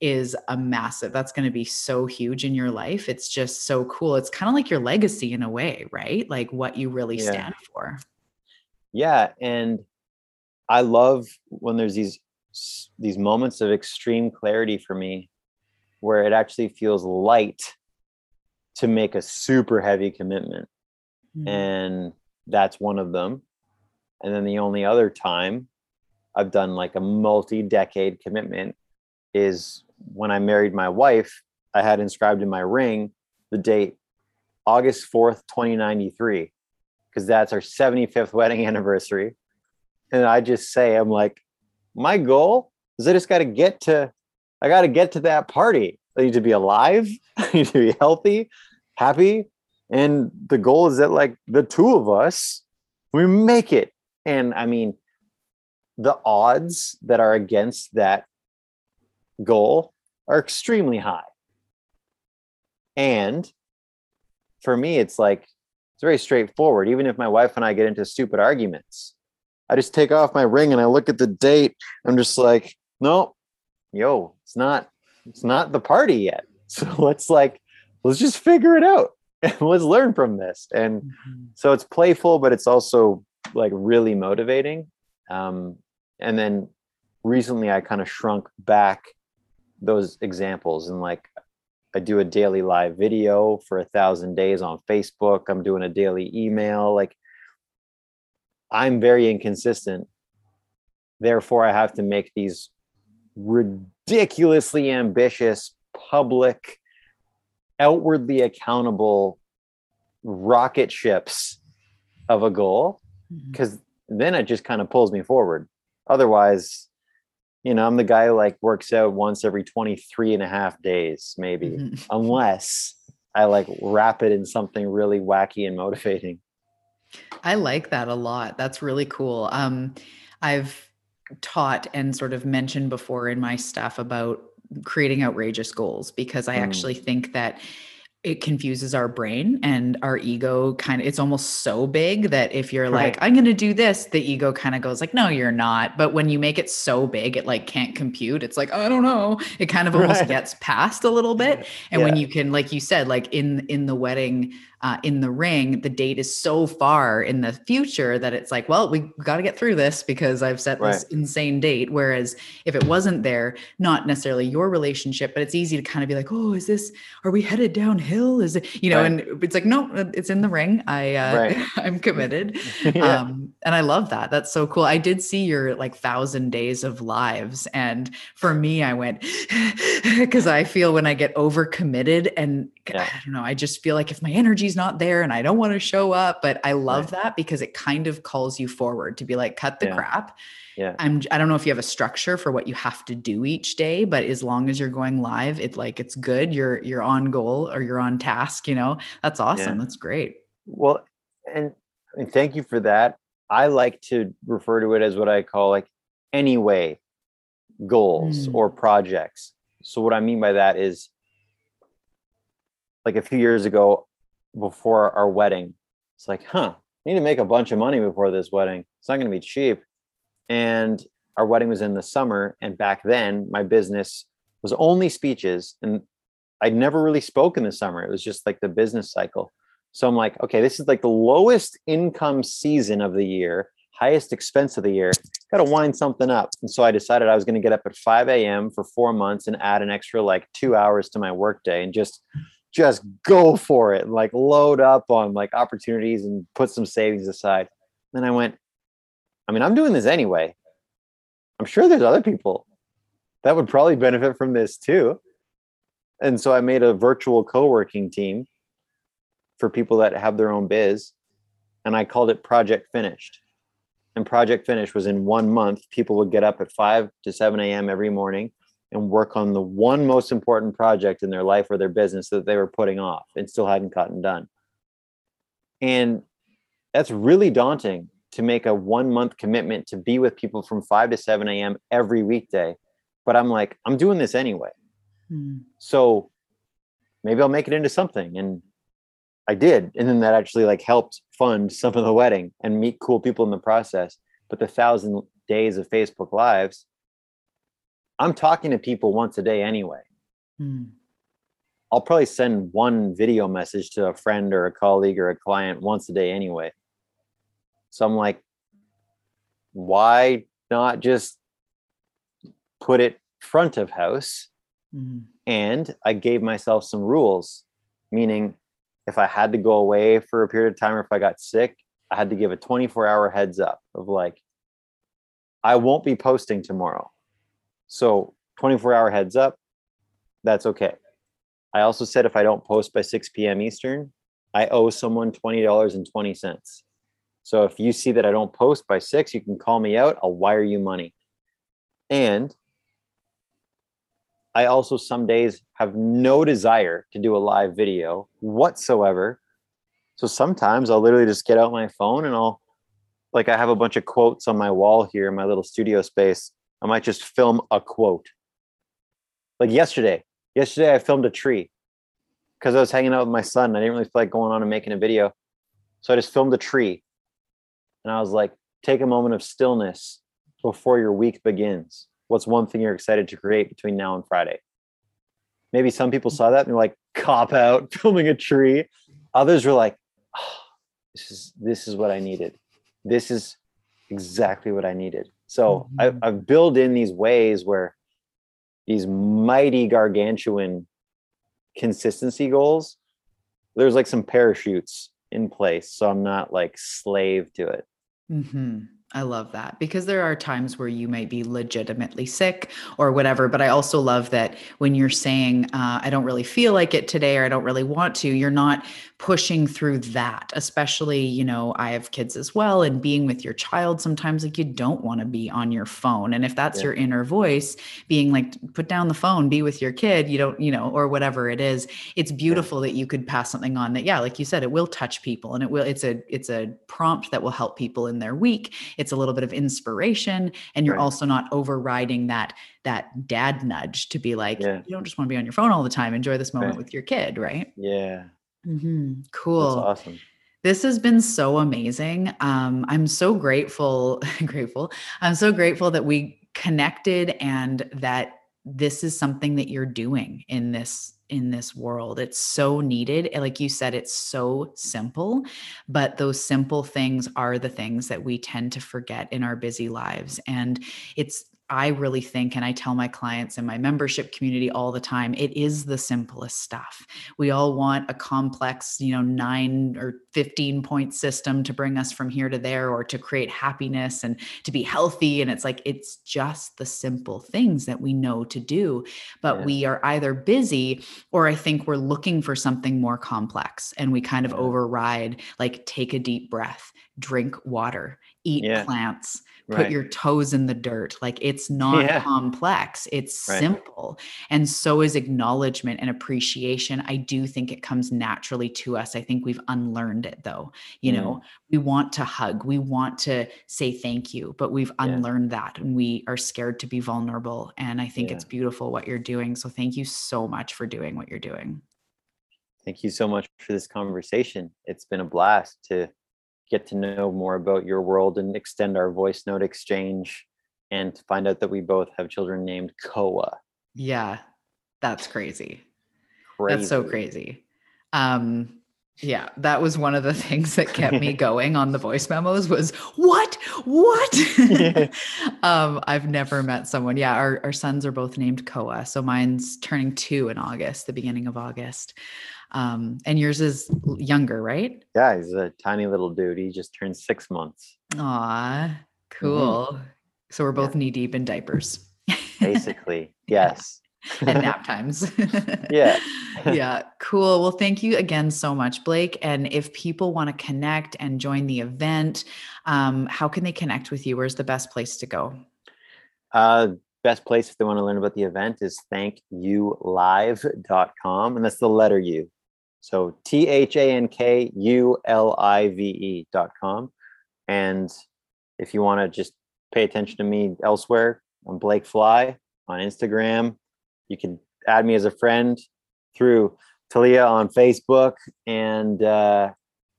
is a massive that's going to be so huge in your life. It's just so cool. It's kind of like your legacy in a way right? Like what you really yeah. stand for. Yeah and i love when there's these these moments of extreme clarity for me where it actually feels light to make a super heavy commitment. Mm-hmm. and that's one of them. And then the only other time i've done like a multi-decade commitment is when i married my wife i had inscribed in my ring the date august 4th 2093 because that's our 75th wedding anniversary. And i just say i'm like my goal is I just got to get to, I got to get to that party. I need to be alive. I need to be healthy, happy. And the goal is that like the two of us, we make it. And I mean, the odds that are against that goal are extremely high. And for me, it's like, it's very straightforward. Even if my wife and I get into stupid arguments, I just take off my ring and I look at the date. I'm just like, no, yo, it's not, it's not the party yet. So let's like, let's just figure it out and let's learn from this. And mm-hmm. so it's playful, but it's also like really motivating. Um, and then recently I kind of shrunk back those examples and like I do a daily live video for a thousand days on Facebook. I'm doing a daily email. Like I'm very inconsistent. Therefore, I have to make these ridiculously ambitious, public, outwardly accountable rocket ships of a goal because mm-hmm. then it just kind of pulls me forward. Otherwise, you know, I'm the guy who like works out once every 23 and a half days, maybe, mm-hmm. unless I like wrap it in something really wacky and motivating. I like that a lot. That's really cool. Um, I've taught and sort of mentioned before in my stuff about creating outrageous goals because I mm. actually think that it confuses our brain and our ego kind of it's almost so big that if you're right. like i'm going to do this the ego kind of goes like no you're not but when you make it so big it like can't compute it's like i don't know it kind of almost right. gets past a little bit and yeah. when you can like you said like in in the wedding uh, in the ring, the date is so far in the future that it's like, well, we got to get through this because I've set right. this insane date. Whereas if it wasn't there, not necessarily your relationship, but it's easy to kind of be like, oh, is this, are we headed downhill? Is it, you know, right. and it's like, no, it's in the ring. I, uh, right. I'm committed. yeah. um, and I love that. That's so cool. I did see your like thousand days of lives. And for me, I went, because I feel when I get over committed and yeah. I don't know, I just feel like if my energy's not there and I don't want to show up. But I love right. that because it kind of calls you forward to be like, cut the yeah. crap. Yeah. I'm I don't know if you have a structure for what you have to do each day, but as long as you're going live, it like it's good. You're you're on goal or you're on task, you know. That's awesome. Yeah. That's great. Well, and, and thank you for that. I like to refer to it as what I call like anyway goals mm. or projects. So what I mean by that is like a few years ago, before our wedding. It's like, huh, I need to make a bunch of money before this wedding. It's not going to be cheap. And our wedding was in the summer. And back then, my business was only speeches. And I'd never really spoke in the summer. It was just like the business cycle. So I'm like, okay, this is like the lowest income season of the year, highest expense of the year. Got to wind something up. And so I decided I was going to get up at 5 a.m. for four months and add an extra like two hours to my workday and just just go for it and like load up on like opportunities and put some savings aside. Then I went, I mean, I'm doing this anyway. I'm sure there's other people that would probably benefit from this too. And so I made a virtual co-working team for people that have their own biz and I called it Project Finished. And Project Finished was in one month, people would get up at 5 to 7 a.m. every morning and work on the one most important project in their life or their business that they were putting off and still hadn't gotten done. And that's really daunting to make a one month commitment to be with people from 5 to 7 a.m. every weekday. But I'm like, I'm doing this anyway. Mm. So maybe I'll make it into something. And I did. And then that actually like helped fund some of the wedding and meet cool people in the process. But the thousand days of Facebook Lives, I'm talking to people once a day anyway. Mm. I'll probably send one video message to a friend or a colleague or a client once a day anyway. So I'm like, why not just put it front of house? Mm. And I gave myself some rules, meaning if I had to go away for a period of time or if I got sick, I had to give a 24 hour heads up of like, I won't be posting tomorrow. So 24 hour heads up, that's okay. I also said if I don't post by 6 p.m. Eastern, I owe someone $20.20. So if you see that I don't post by 6, you can call me out. I'll wire you money. And I also some days have no desire to do a live video whatsoever. So sometimes I'll literally just get out my phone and I'll like I have a bunch of quotes on my wall here in my little studio space. I might just film a quote. Like yesterday, yesterday I filmed a tree because I was hanging out with my son. I didn't really feel like going on and making a video. So I just filmed a tree. And I was like, take a moment of stillness before your week begins what's one thing you're excited to create between now and Friday? Maybe some people saw that and they're like, cop out, filming a tree. Others were like, oh, this is this is what I needed. This is exactly what I needed. So mm-hmm. I, I've built in these ways where these mighty gargantuan consistency goals, there's like some parachutes in place. So I'm not like slave to it. Mm-hmm. I love that because there are times where you might be legitimately sick or whatever. But I also love that when you're saying, uh, I don't really feel like it today or I don't really want to, you're not pushing through that. Especially, you know, I have kids as well. And being with your child, sometimes like you don't want to be on your phone. And if that's yeah. your inner voice being like, put down the phone, be with your kid, you don't, you know, or whatever it is, it's beautiful yeah. that you could pass something on that, yeah, like you said, it will touch people and it will, it's a, it's a prompt that will help people in their week it's a little bit of inspiration and you're right. also not overriding that that dad nudge to be like yeah. you don't just want to be on your phone all the time enjoy this moment right. with your kid right yeah mm-hmm. cool That's awesome this has been so amazing um, i'm so grateful grateful i'm so grateful that we connected and that this is something that you're doing in this in this world. It's so needed. Like you said, it's so simple, but those simple things are the things that we tend to forget in our busy lives. And it's I really think, and I tell my clients in my membership community all the time, it is the simplest stuff. We all want a complex, you know, nine or 15 point system to bring us from here to there or to create happiness and to be healthy. And it's like, it's just the simple things that we know to do. But yeah. we are either busy or I think we're looking for something more complex and we kind of override, like, take a deep breath, drink water, eat yeah. plants put right. your toes in the dirt. Like it's not yeah. complex, it's right. simple. And so is acknowledgement and appreciation. I do think it comes naturally to us. I think we've unlearned it though. You mm. know, we want to hug, we want to say thank you, but we've yeah. unlearned that and we are scared to be vulnerable. And I think yeah. it's beautiful what you're doing. So thank you so much for doing what you're doing. Thank you so much for this conversation. It's been a blast to get to know more about your world and extend our voice note exchange and find out that we both have children named Koa. Yeah, that's crazy. crazy. That's so crazy. Um, yeah, that was one of the things that kept me going on the voice memos was what? What? um, I've never met someone. Yeah, our, our sons are both named Koa. So mine's turning two in August, the beginning of August. Um, and yours is younger, right? Yeah, he's a tiny little dude. He just turned six months. Aw, mm-hmm. cool. Mm-hmm. So we're both yeah. knee deep in diapers. Basically, yes. and nap times. yeah. yeah. Cool. Well, thank you again so much, Blake. And if people want to connect and join the event, um, how can they connect with you? Where's the best place to go? Uh, best place if they want to learn about the event is thankyoulive.com. And that's the letter U. So T H A N K U L I V E dot com. And if you want to just pay attention to me elsewhere, I'm Blake Fly on Instagram. You can add me as a friend through Talia on Facebook and uh,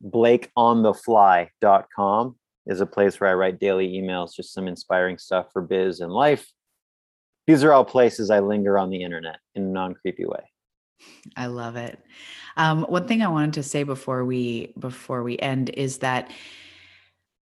BlakeOnTheFly.com is a place where I write daily emails, just some inspiring stuff for biz and life. These are all places I linger on the internet in a non creepy way. I love it. Um, one thing I wanted to say before we before we end is that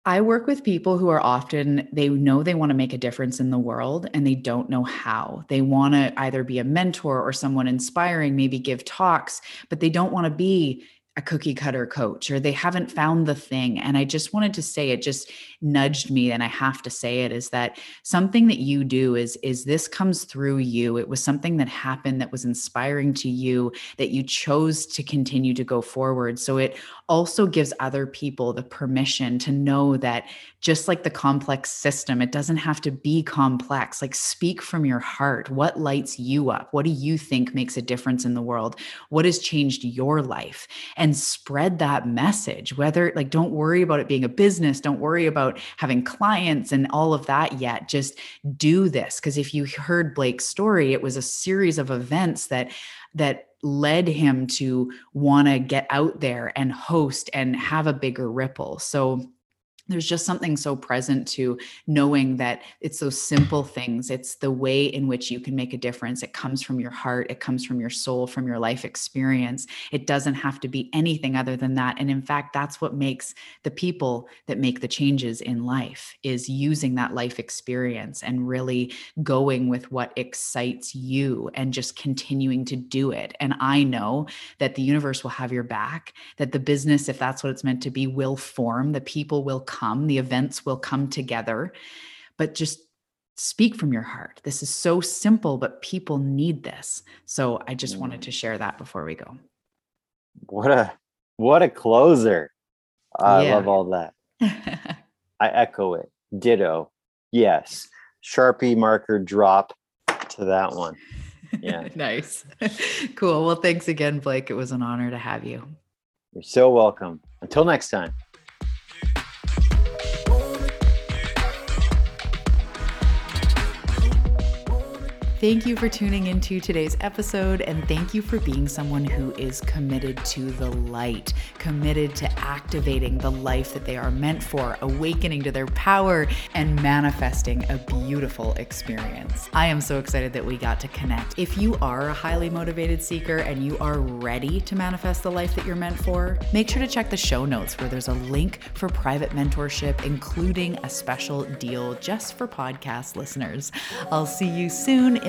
I work with people who are often, they know they want to make a difference in the world and they don't know how. They want to either be a mentor or someone inspiring, maybe give talks, but they don't want to be a cookie cutter coach or they haven't found the thing. And I just wanted to say it just nudged me and I have to say it is that something that you do is is this comes through you. It was something that happened that was inspiring to you that you chose to continue to go forward. So it also gives other people the permission to know that just like the complex system, it doesn't have to be complex. Like, speak from your heart. What lights you up? What do you think makes a difference in the world? What has changed your life? And spread that message. Whether, like, don't worry about it being a business, don't worry about having clients and all of that yet. Just do this. Because if you heard Blake's story, it was a series of events that that led him to want to get out there and host and have a bigger ripple. So there's just something so present to knowing that it's those simple things. It's the way in which you can make a difference. It comes from your heart. It comes from your soul from your life experience. It doesn't have to be anything other than that. And in fact that's what makes the people that make the changes in life is using that life experience and really going with what excites you and just continuing to do it. And i know that the universe will have your back that the business if that's what it's meant to be will form. The people will come come, the events will come together, but just speak from your heart. This is so simple, but people need this. So I just mm. wanted to share that before we go. What a what a closer. I yeah. love all that. I echo it. Ditto. Yes. Sharpie marker drop to that one. Yeah. nice. cool. Well, thanks again, Blake. It was an honor to have you. You're so welcome. Until next time. Thank you for tuning into today's episode, and thank you for being someone who is committed to the light, committed to activating the life that they are meant for, awakening to their power, and manifesting a beautiful experience. I am so excited that we got to connect. If you are a highly motivated seeker and you are ready to manifest the life that you're meant for, make sure to check the show notes where there's a link for private mentorship, including a special deal just for podcast listeners. I'll see you soon